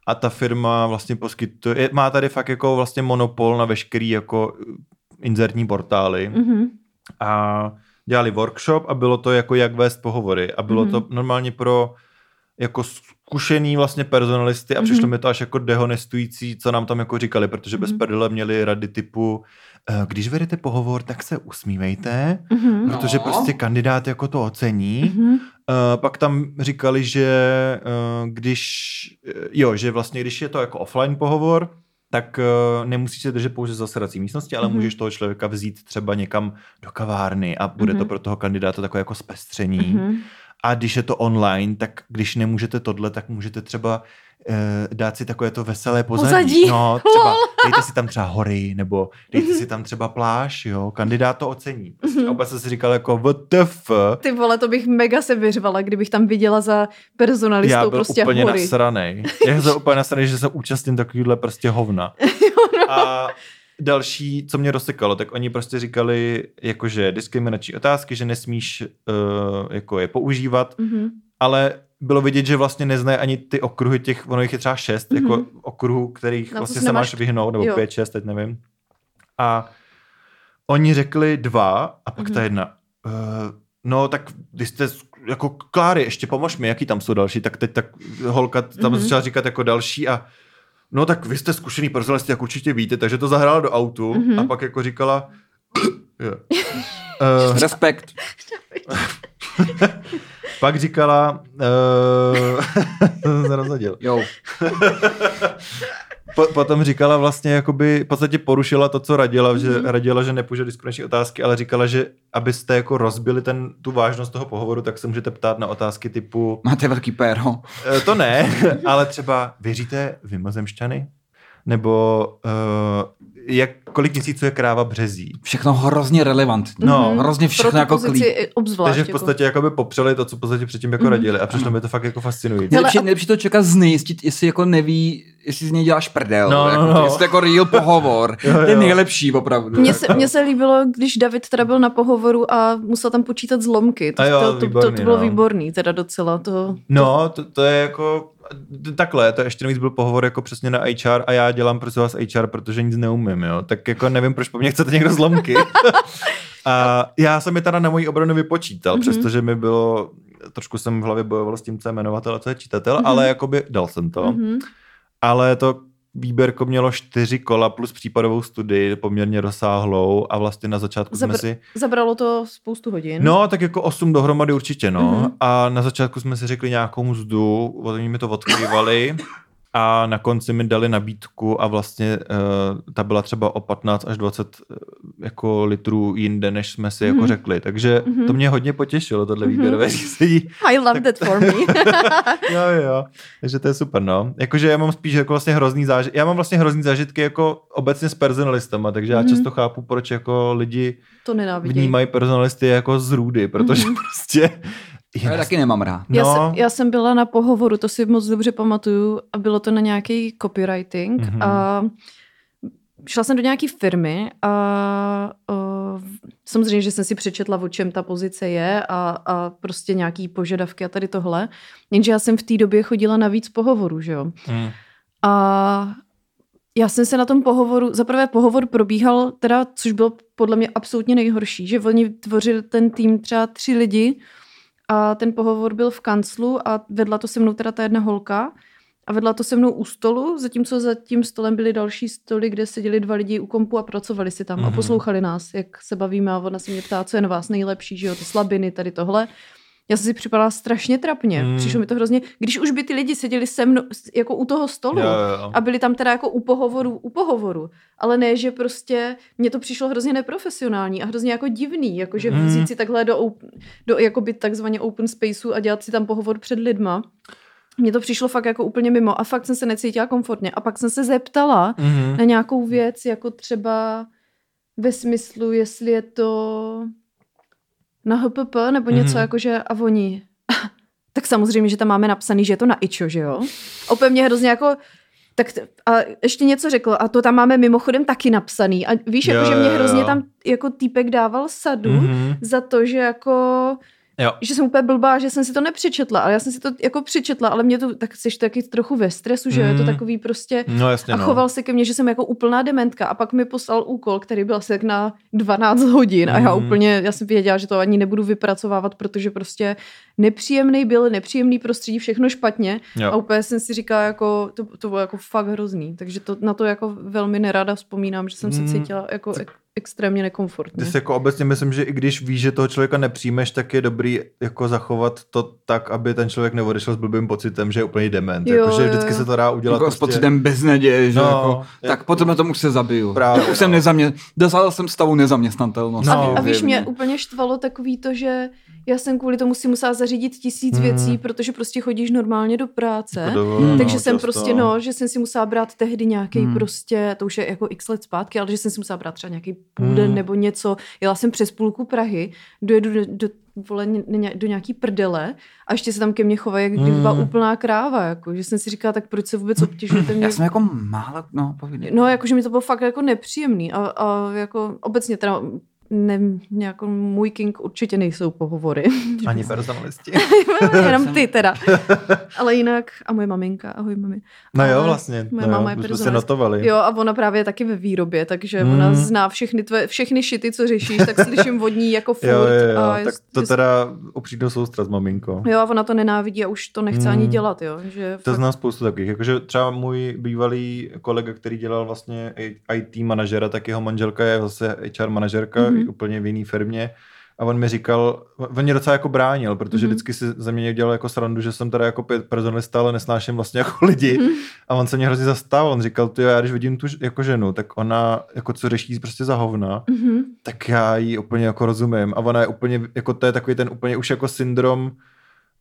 A ta firma vlastně poskytuje, je- má tady fakt jako vlastně monopol na veškerý jako uh, inzertní portály mhm, a dělali workshop a bylo to jako jak vést pohovory a bylo Mhm. to normálně pro jako zkušený vlastně personalisty a Mhm. přišlo mi to až jako dehonestující, co nám tam jako říkali, protože bez Mhm. prdele měli rady typu eh, když vedete pohovor, tak se usmívejte, mhm, No. protože prostě kandidát jako to ocení. mhm, Eh, pak tam říkali, že eh, když, jo, že vlastně když je to jako offline pohovor, tak uh, nemusíš se držet pouze zasedací místnosti, ale Mhm. mm-hmm. můžeš toho člověka vzít třeba někam do kavárny a bude mm-hmm. to Mhm. pro toho kandidáta takové jako zpestření. mhm. A když je to online, tak když nemůžete tohle, tak můžete třeba eh, dát si takové to veselé pozadí. Pozadí. No, třeba dejte si tam třeba hory, nebo dejte si tam třeba pláž, jo, kandidát to ocení. Mhm. A oba jsem si říkal jako WTF, Ty vole, to bych mega se vyřvala, kdybych tam viděla za personalistou já byl prostě úplně hory. nasranej. Já jsem úplně nasranej, že se účastním takovýhle prostě hovna. A další, co mě rozsekalo, tak oni prostě říkali, jakože diskriminační otázky, že nesmíš uh, jako je používat, Mhm. ale bylo vidět, že vlastně neznají ani ty okruhy těch, ono jich je třeba šest, Mhm. mm-hmm. jako okruhů, kterých Na to vlastně se máš vyhnout, nebo jo. pět, šest, teď nevím. A oni řekli dva a pak Mhm. ta jedna, uh, no tak vy jste jako Kláry, ještě pomož mi, jaký tam jsou další, tak teď tak holka tam Mhm. začala říkat jako další a no tak vy jste zkušený personalist, jak určitě víte, takže to zahrála do autu Mhm. a pak jako říkala, jo. Uh, Respekt. pak říkala, uh, jsem se rozhodil. Jo. Po, potom říkala vlastně, jakoby v podstatě porušila to, co radila, že Mhm. radila, že nepůjde diskriminační otázky, ale říkala, že abyste jako rozbili ten, tu vážnost toho pohovoru, tak se můžete ptát na otázky typu, Máte velký péro. e, to ne, ale třeba věříte v mimozemšťany? Nebo uh, jak, kolik měsíců je kráva březí? Všechno hrozně relevantní. No, hrozně Pro všechno jako obzvlášť. Takže v jako. podstatě jakoby popřeli to, co v podstatě předtím jako Mhm. radili a přišlo mi to fakt jako fascinující. Nejlepší, a- nejlepší to člověka znejistit, jestli jako neví, jestli z něj děláš prdel. No, jako, no, no. Jestli to jako real pohovor. Jo, To je jo. nejlepší opravdu. Mně se, mně se líbilo, když David teda byl na pohovoru a musel tam počítat zlomky. To, A jo, to, to, to, výborný, to bylo no. výborný, teda docela. To, No, to, to je jako takhle, to ještě navíc byl pohovor jako přesně na HR a já dělám pro vás HR, protože nic neumím, jo. Tak jako nevím, proč po mně chcete někdo zlomky. a já jsem je teda na mojí obranu vypočítal, Mhm. mm-hmm. přestože mi bylo, trošku jsem v hlavě bojoval s tím, co je jmenovatel a co je čítatel, Mhm. mm-hmm. ale jakoby dal jsem to. Mm-hmm. mhm. Ale to výběrko mělo čtyři kola plus případovou studii, poměrně rozsáhlou a vlastně na začátku jsme Zabr- si... Zabralo to spoustu hodin. No, tak jako osm dohromady určitě, no. Mhm. Mm-hmm. A na začátku jsme si řekli nějakou mzdu, oni mi to odkrývali a na konci mi dali nabídku a vlastně uh, ta byla třeba o 15 až 20 uh, jako litrů jinde, než jsme si mm-hmm. jako Mhm. řekli. Takže Mhm. mm-hmm. to mě hodně potěšilo, tohle Mhm. výběrové řízení. I love that for me. jo, jo. Takže to je super, no. Jakože já mám spíš jako vlastně hrozný zážitky, já mám vlastně hrozný zážitky jako obecně s personalistama, takže já Mhm. často chápu, proč jako lidi to vnímají personalisty jako zrůdy, protože Mhm. prostě... Já taky nemám rád. Já, No, jsem, já jsem byla na pohovoru, to si moc dobře pamatuju, a bylo to na nějaký copywriting Mhm. a šla jsem do nějaké firmy a uh, samozřejmě, že jsem si přečetla, o čem ta pozice je a, a prostě nějaký požadavky a tady tohle. Jenže já jsem v té době chodila na víc pohovorů, že jo. Hmm. A já jsem se na tom pohovoru, zaprvé pohovor probíhal teda, což bylo podle mě absolutně nejhorší, že oni tvořili ten tým třeba tři lidi a ten pohovor byl v kanclu a vedla to se mnou teda ta jedna holka a vedla to se mnou u stolu, zatímco za tím stolem byly další stoly, kde seděli dva lidi u kompu a pracovali si tam mm-hmm. a Mhm. poslouchali nás, jak se bavíme a ona se mě ptá, co je na vás nejlepší, že jo, ty slabiny, tady tohle. Já jsem si připadala strašně trapně. Mm. Mm. Přišlo mi to hrozně, když už by ty lidi seděli se mnou, jako u toho stolu Jo, jo, a byli tam teda jako u pohovoru, u pohovoru, ale ne, že prostě mně to přišlo hrozně neprofesionální a hrozně jako divný, jakože Mm. mm. vzít si takhle do, do jakoby takzvaně open spaceu a dělat si tam pohovor před lidma. Mně to přišlo fakt jako úplně mimo a fakt jsem se necítila komfortně. A pak jsem se zeptala Mhm. na nějakou věc, jako třeba ve smyslu, jestli je to na HPP nebo něco Mhm. jako, že a oni. tak samozřejmě, že tam máme napsaný, že je to na ičo, že jo? Úplně mě hrozně jako tak a ještě něco řekl a to tam máme mimochodem taky napsaný. A víš, Jo, jako, že mě jo, jo. hrozně tam jako týpek dával sadu Mhm. za to, že jako Jo. že jsem úplně blbá, že jsem si to nepřečetla, ale já jsem si to jako přečetla, ale mě to, tak jsi taky trochu ve stresu, že jo, je to Mm. takový prostě, No jasně, a no. choval se ke mně, že jsem jako úplná dementka a pak mi poslal úkol, který byl asi tak na 12 hodin a já Mm. úplně, já jsem věděla, že to ani nebudu vypracovávat, protože prostě nepříjemný byl, nepříjemný prostředí, všechno špatně Jo. a úplně jsem si říkala, jako, to, to bylo jako fakt hrozný, takže to, na to jako velmi nerada vzpomínám, že jsem se Mm. cítila jako ek, extrémně nekomfortně. Ty jako obecně myslím, že i když víš, že toho člověka nepřijmeš, tak je dobrý jako zachovat to tak, aby ten člověk neodešel s blbým pocitem, že je úplně dement. Jo, jako, že vždycky jo. se to dá udělat. prostě- Jako s pocitem beznaděje, že No, jako, je- tak potom na tom už se zabiju. Právě, už jsem no. nezamě... Dosáhl jsem stavu nezaměstnatelnosti. No, a, ví- a víš, mě úplně štvalo takový to, že já jsem kvůli tomu si musela zařídit tisíc Hmm. věcí, protože prostě chodíš normálně do práce. Jako dovolenou, takže jsem často. prostě, no, že jsem si musela brát tehdy nějaký Hmm. prostě, to už je jako x let zpátky, ale že jsem si musela brát třeba nějaký půl Hmm. den nebo něco. Jela jsem přes půlku Prahy, dojedu do, do, vole, do nějaký prdele a ještě se tam ke mně chovají, jak kdyby byla Hmm. úplná kráva, jako, že jsem si říkala, tak proč se vůbec obtěžujete mě? Já jsem jako málo, no, povídej. No, jakože mi to bylo fakt jako nepříjemný a, a jako obecně teda ne, jako můj king určitě nejsou pohovory. Ani personalisti. Jenom ty teda. Ale jinak, a moje maminka, ahoj mami. No jo, vlastně. Moje no máma jo, je jsme se personalist. notovali. Jo, a ona právě je taky ve výrobě, takže Hmm. ona zná všechny tvé, všechny šity, co řešíš, tak slyším od ní jako furt. Jo, jo, jo. A tak to jest- teda upřímnou soustrast, maminko. Jo, a ona to nenávidí a už to nechce Hmm. ani dělat, jo. Že To fakt- znám spoustu takových. Jakože třeba můj bývalý kolega, který dělal vlastně IT manažera, tak jeho manželka je zase HR manažerka Mhm. Mm-hmm. úplně v jiné firmě. A on mi říkal, on mě docela jako bránil, protože Mhm. vždycky si ze mě dělal jako srandu, že jsem teda jako pe- personalista, ale nesnáším vlastně jako lidi. Mhm. A on se mě hrozně zastával. On říkal, ty já když vidím tu jako ženu, tak ona jako co řeší prostě za hovna, Mhm. tak já jí úplně jako rozumím. A ona je úplně, jako to je takový ten úplně už jako syndrom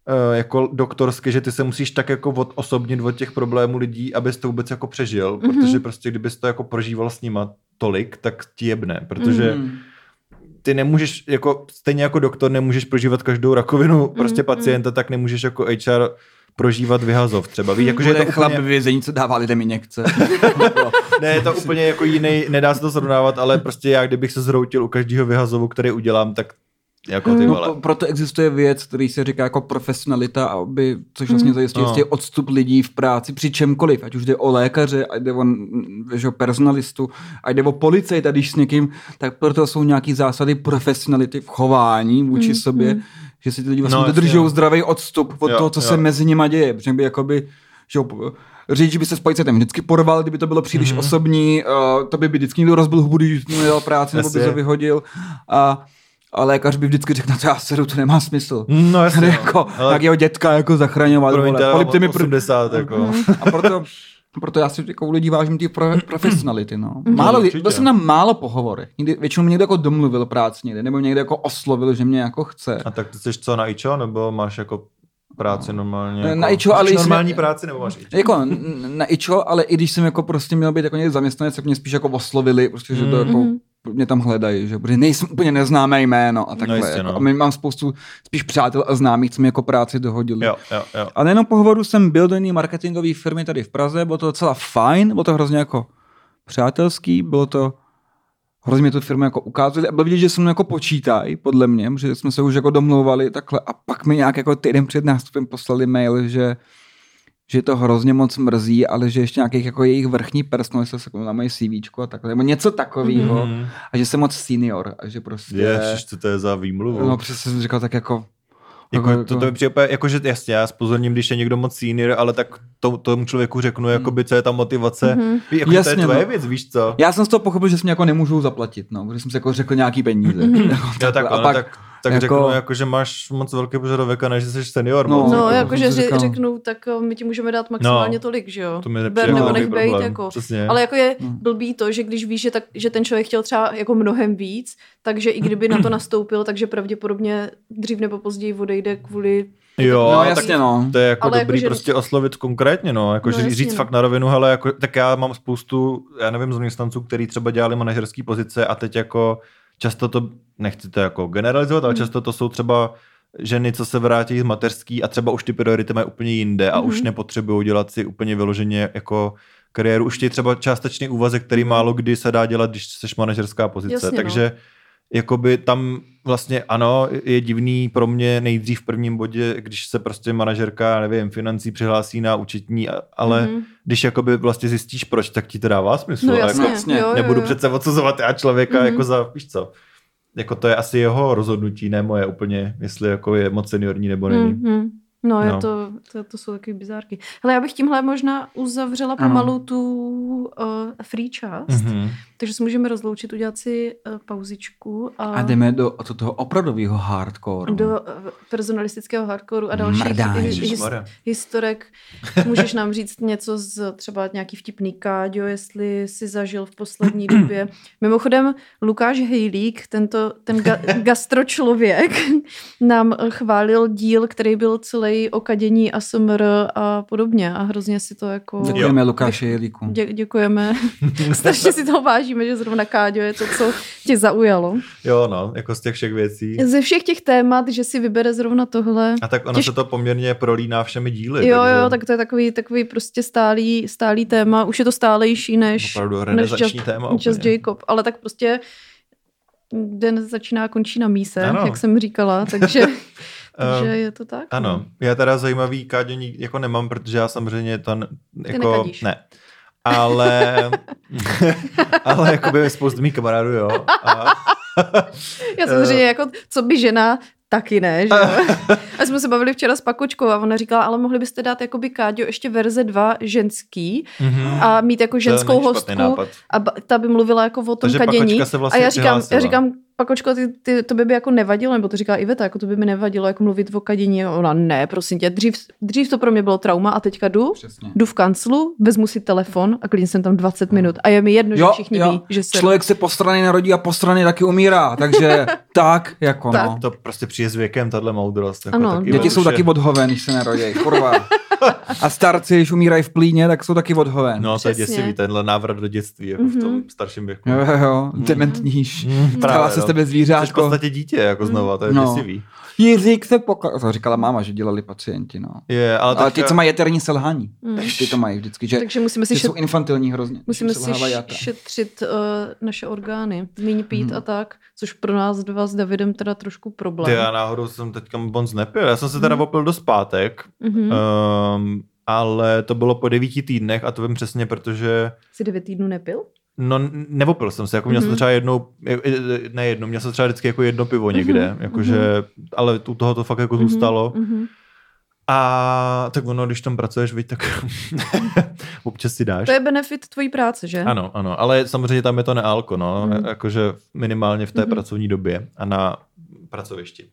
eh, jako doktorský, že ty se musíš tak jako odosobnit od těch problémů lidí, abys to vůbec jako přežil, Mhm. protože prostě kdybys to jako prožíval s nima tolik, tak ti jebne, protože Mm. Ty nemůžeš, jako stejně jako doktor nemůžeš prožívat každou rakovinu prostě Mhm, pacienta, tak nemůžeš jako HR prožívat vyhazov třeba. Víš, jakože je Bude to chlap úplně, ve vězení, co dává lidem injekce. ne, je to úplně jako jiný, nedá se to srovnávat, ale prostě já, kdybych se zhroutil u každého vyhazovu, který udělám, tak jako ty No, vole. proto existuje věc, který se říká jako profesionalita, aby, což vlastně zajistí No. no. odstup lidí v práci při čemkoliv, ať už jde o lékaře, ať jde o že, jo, personalistu, ať jde o policajta, když s někým, tak proto jsou nějaký zásady profesionality v chování vůči Mm, sobě, mm. že si ty lidi vlastně No, no, jasně, dodržou jo. zdravý odstup od Jo, toho, co jo. se mezi nimi děje, protože by jakoby, že jo, řidič by se s policajtem vždycky porval, kdyby to bylo příliš Mhm. mm-hmm. osobní, uh, to by by vždycky někdo rozbil hubu, když mu nedal práci, nebo by to vyhodil. A, a lékař by vždycky řekl, na to já sedu, to nemá smysl. No jasně, Tady no. jako, Ale jak jeho dětka jako zachraňovat. promiňte, vole, mi pr- 80, jako. a proto, proto já si jako u lidí vážím ty pro, profesionality. No. Mhm. Málo, určitě. byl jsem na málo pohovorech. Někdy, většinou mě někdo jako domluvil práci někde, nebo mě někdo jako oslovil, že mě jako chce. A tak ty jsi co na ičo, nebo máš jako práci normálně? Na jako, ičo, ale máš jsme- normální práci, nebo máš ičo? Jako na ičo, ale i když jsem jako prostě měl být jako někde zaměstnanec, tak mě spíš jako oslovili, prostě, že to Mhm. jako mě tam hledají, že protože nejsem úplně neznámé jméno a takhle. jistě, jako, no. A my mám spoustu spíš přátel a známých, co mi jako práci dohodili. Jo, jo, jo. A nejenom pohovoru jsem byl do jiný marketingové firmy tady v Praze, bylo to docela fajn, bylo to hrozně jako přátelský, bylo to hrozně mě tu firmu jako ukázali a bylo vidět, že se mnou jako počítají, podle mě, že jsme se už jako domlouvali takhle a pak mi nějak jako týden před nástupem poslali mail, že že to hrozně moc mrzí, ale že ještě nějakých jako jejich vrchní personalista se na moje CV a takhle, nebo něco takového Mhm. a že jsem moc senior a že prostě... Ježiš, co to je za výmluvu? No přesně jsem říkal tak jako... Jako, to, to přijde úplně, jako, že jasně, já spozorním, když je někdo moc senior, ale tak to, tomu člověku řeknu, jakoby, co je ta motivace. Mm-hmm. Jako, jasně, to je tvoje no. věc, víš co? Já jsem z toho pochopil, že jsem jako nemůžu zaplatit, no, protože jsem si jako řekl nějaký peníze. Já tak, a a pak tak, tak jako- řeknu, jako, že máš moc velký požadavek a ne, že jsi senior. No, moc, No, jako, jakože jsem si že říkal. řeknou, tak o, my ti můžeme dát maximálně No, tolik, že jo? to mi Ber nebo nech bejt, jako. přesně. Ale jako je Hmm. blbý to, že když víš, že, tak, že ten člověk chtěl třeba jako mnohem víc, takže i kdyby na to nastoupil, takže pravděpodobně dřív nebo později odejde kvůli... Jo, No tak jasně no. To je jako Ale dobrý jakože- prostě oslovit konkrétně, no, jako No, jasně, říct no. fakt na rovinu, hele, jako, tak já mám spoustu, já nevím, zaměstnanců, kteří třeba dělali manažerské pozice a teď jako často to, nechci to jako generalizovat, Hmm. ale často to jsou třeba ženy, co se vrátí z mateřský a třeba už ty priority mají úplně jinde a už Mhm. nepotřebují dělat si úplně vyloženě jako kariéru. Už je třeba částečný úvazek, který málo kdy se dá dělat, když jsi manažerská pozice. Jasně, no. Jakoby tam vlastně ano, je divný pro mě nejdřív v prvním bodě, když se prostě manažerka, nevím, financí přihlásí na účetní, ale Mhm. když jakoby vlastně zjistíš proč, tak ti to dává smysl. No jasně, jako, jasně. jo, jo, nebudu jo. přece odsuzovat já člověka Mhm. jako za, víš co, jako to je asi jeho rozhodnutí, ne moje úplně, jestli jako je moc seniorní nebo není. Mm-hmm. No, je No. To, to, to jsou takové bizárky. Ale já bych tímhle možná uzavřela Ano. pomalu tu uh, free část, mm-hmm. Mhm. takže se můžeme rozloučit, udělat si uh, pauzičku a, A jdeme do, do toho opravdového hardcore. do uh, personalistického hardcoreu a dalších his, Ježišmarja. historek. Můžeš nám říct něco z třeba nějaký vtipný káďo, jestli si zažil v poslední době. Mimochodem, Lukáš Hejlík, tento, ten ga- gastročlověk, nám chválil díl, který byl celý o kadění a smr a podobně a hrozně si to jako... Děkujeme Lukáši Jelíku. Dě- děkujeme. Strašně si toho vážíme, že zrovna Káďo je to, co tě zaujalo. Jo, no, jako z těch všech věcí. Ze všech těch témat, že si vybere zrovna tohle. A tak ono Těž- se to poměrně prolíná všemi díly. Jo, takže jo, tak to je takový, takový prostě stálý, stálý téma. Už je to stálejší než, Opravdu než just, téma just úplně. Jacob. Ale tak prostě den začíná a končí na míse, Ano. jak jsem říkala, takže, takže Ehm, je to tak. Ano, no. já teda zajímavý káďo nik- jako nemám, protože já samozřejmě to jako, nekadíš. ne. Ale, ale jakoby spoustu mých kamarádů, jo. A, Já Eh. samozřejmě jako, co by žena, taky ne, že? A jsme se bavili včera s Pakočkou a ona říkala, ale mohli byste dát jakoby Káďo ještě verze 2 ženský Mhm. a mít jako ženskou hostku nápad. a ta by mluvila jako o tom Takže kadění. Vlastně a já říkám, já přihlásila. Říkám, Pakočko, ty, ty, to by by jako nevadilo, nebo to říká Iveta, jako to by mi nevadilo, jako mluvit o kadění. Ona, ne, prosím tě, dřív, dřív to pro mě bylo trauma a teďka jdu, Přesně. jdu v kanclu, vezmu si telefon a klidně jsem tam 20 minut. A je mi jedno, že všichni ví, že se... Člověk se po straně narodí a po straně taky umírá, takže tak, jako Tak. no. To prostě přijde s věkem, tahle moudrost. Jako Ano. taky Děti jsou taky odhoven, když se narodí, kurva. A starci, když umírají v plíně, tak jsou taky odhoven. No, to je děsivý, tenhle návrat do dětství, jako v tom starším věku. Jo, jo, jo, dementníš. Mm, Stává se no. Z tebe Jsi v zvířátko. podstatě dítě, jako znova, to je No. děsivý. Jiřík se pokazal. To říkala máma, že dělali pacienti, no. Je, ale, Ale ty, co mají jaterní selhání, Mm. ty to mají vždycky, že, Takže musíme si, že šet, jsou infantilní hrozně. musíme si šetřit uh, naše orgány, méně pít Mhm. a tak, což pro nás dva s Davidem teda trošku problém. Ty já náhodou jsem teďka moc nepil. Já jsem se teda Mhm. opil do zpátek, Mhm. um, ale to bylo po devíti týdnech a to vím přesně, protože Jsi devět týdnů nepil? No n- neopil jsem se, jako měl jsem Mhm. třeba jednou, ne jednou, měl jsem třeba vždycky jako jedno pivo někde, Mhm, jakože, ale u toho to fakt jako Mhm, zůstalo. mhm. A tak ono, když tam pracuješ, víš, tak občas si dáš. To je benefit tvojí práce, že? Ano, ano, ale samozřejmě tam je to nealko, no, Mhm. mm. jakože minimálně v té Mhm. pracovní době a na pracovišti.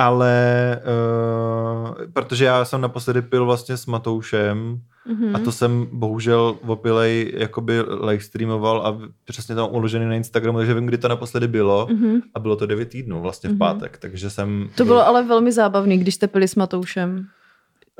Ale uh, protože já jsem naposledy pil vlastně s Matoušem Mhm. a to jsem bohužel opilej jakoby live streamoval a přesně tam uložený na Instagramu, takže vím, kdy to naposledy bylo Mhm. a bylo to 9 týdnů vlastně v Mhm. pátek, takže jsem... To bylo ale velmi zábavný, když jste pili s Matoušem.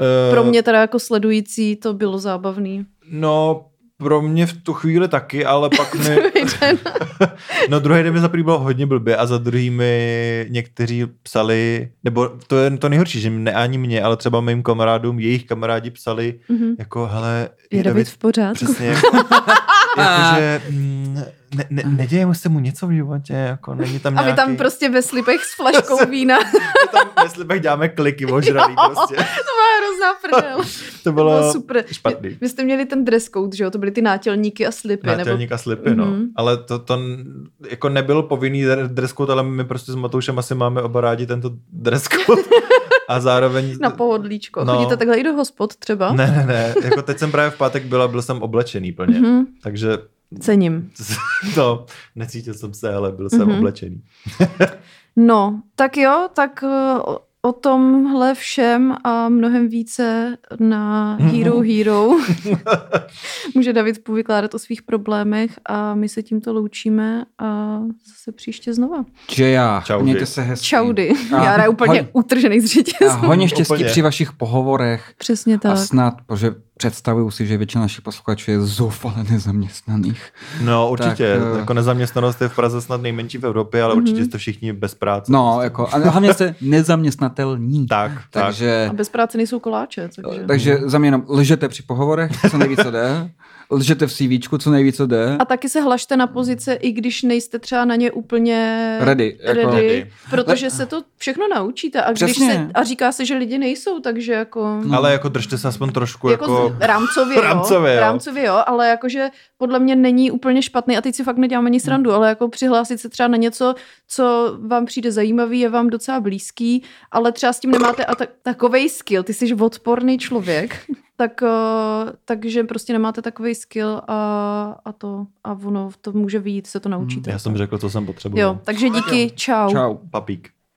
uh, Pro mě teda jako sledující to bylo zábavný. No, pro mě v tu chvíli taky, ale pak mi... Den. No druhý den mi za prvý bylo hodně blbě a za druhý mi někteří psali, nebo to je to nejhorší, že ne ani mě, ale třeba mým kamarádům, jejich kamarádi psali, Mhm. jako hele, Je David v pořádku? přesně, jako, jakože mm, ne, ne, neděje se mu něco v životě, jako není tam A nějaký... vy tam prostě ve slipech s flaškou vína. My tam ve slibech děláme kliky ožralý prostě. to byla hrozná prdel. To To bylo, bylo super. špatný. Vy, vy jste měli ten dress code, že jo? To byly ty nátělníky a slipy. Nebo... Nátělník a slipy, no. Mhm. Ale to, to jako nebyl povinný dre- dress code, ale my prostě s Matoušem asi máme oba rádi tento dress code. A zároveň... Na pohodlíčko. No. Chodíte takhle i do hospod třeba? Ne, ne, ne. Jako teď jsem právě v pátek byl a byl jsem oblečený plně. Mhm. Takže Cením. to necítil jsem se, ale byl jsem Mhm. oblečený. No, tak jo, tak eh, o, tomhle všem a mnohem více na Hero Hero může David povykládat o svých problémech a my se tímto loučíme a zase příště znova. Že já. Čaudy. Mějte se hezky. Čaudy. A Já hraju úplně hoj- utržený z řetězu. A hodně štěstí Úplně. při vašich pohovorech. Přesně A tak. snad, protože představuju si, že většina našich posluchačů je zoufale nezaměstnaných. No určitě, Tak, eh, jako nezaměstnanost je v Praze snad nejmenší v Evropě, ale Mhm. určitě jste všichni bez práce. No, jako, a hlavně jste nezaměstnatelní. Tak, tak. Takže, A bez práce nejsou koláče, takže... takže za mě jenom lžete při pohovorech, co nejvíc co jde. Lžete v CVčku, co nejvíc co jde. A taky se hlašte na pozice, i když nejste třeba na ně úplně Ready, jako- ready Ready. protože se to všechno naučíte. A, když se, a říká se, že lidi nejsou, takže jako... Ale jako držte se aspoň trošku jako, jako... z- rámcově, jo, Rámcově, jo. rámcově jo, ale jakože podle mě není úplně špatný a teď si fakt nedělám ani srandu, ale jako přihlásit se třeba na něco, co vám přijde zajímavý, je vám docela blízký, ale třeba s tím nemáte a ta, takovej skill, ty jsi odporný člověk, tak, uh, takže prostě nemáte takový skill a, a to a ono to může vyjít, se to naučíte. Já jsem řekl, co jsem potřeboval. Jo, takže díky, čau. Čau. Papík.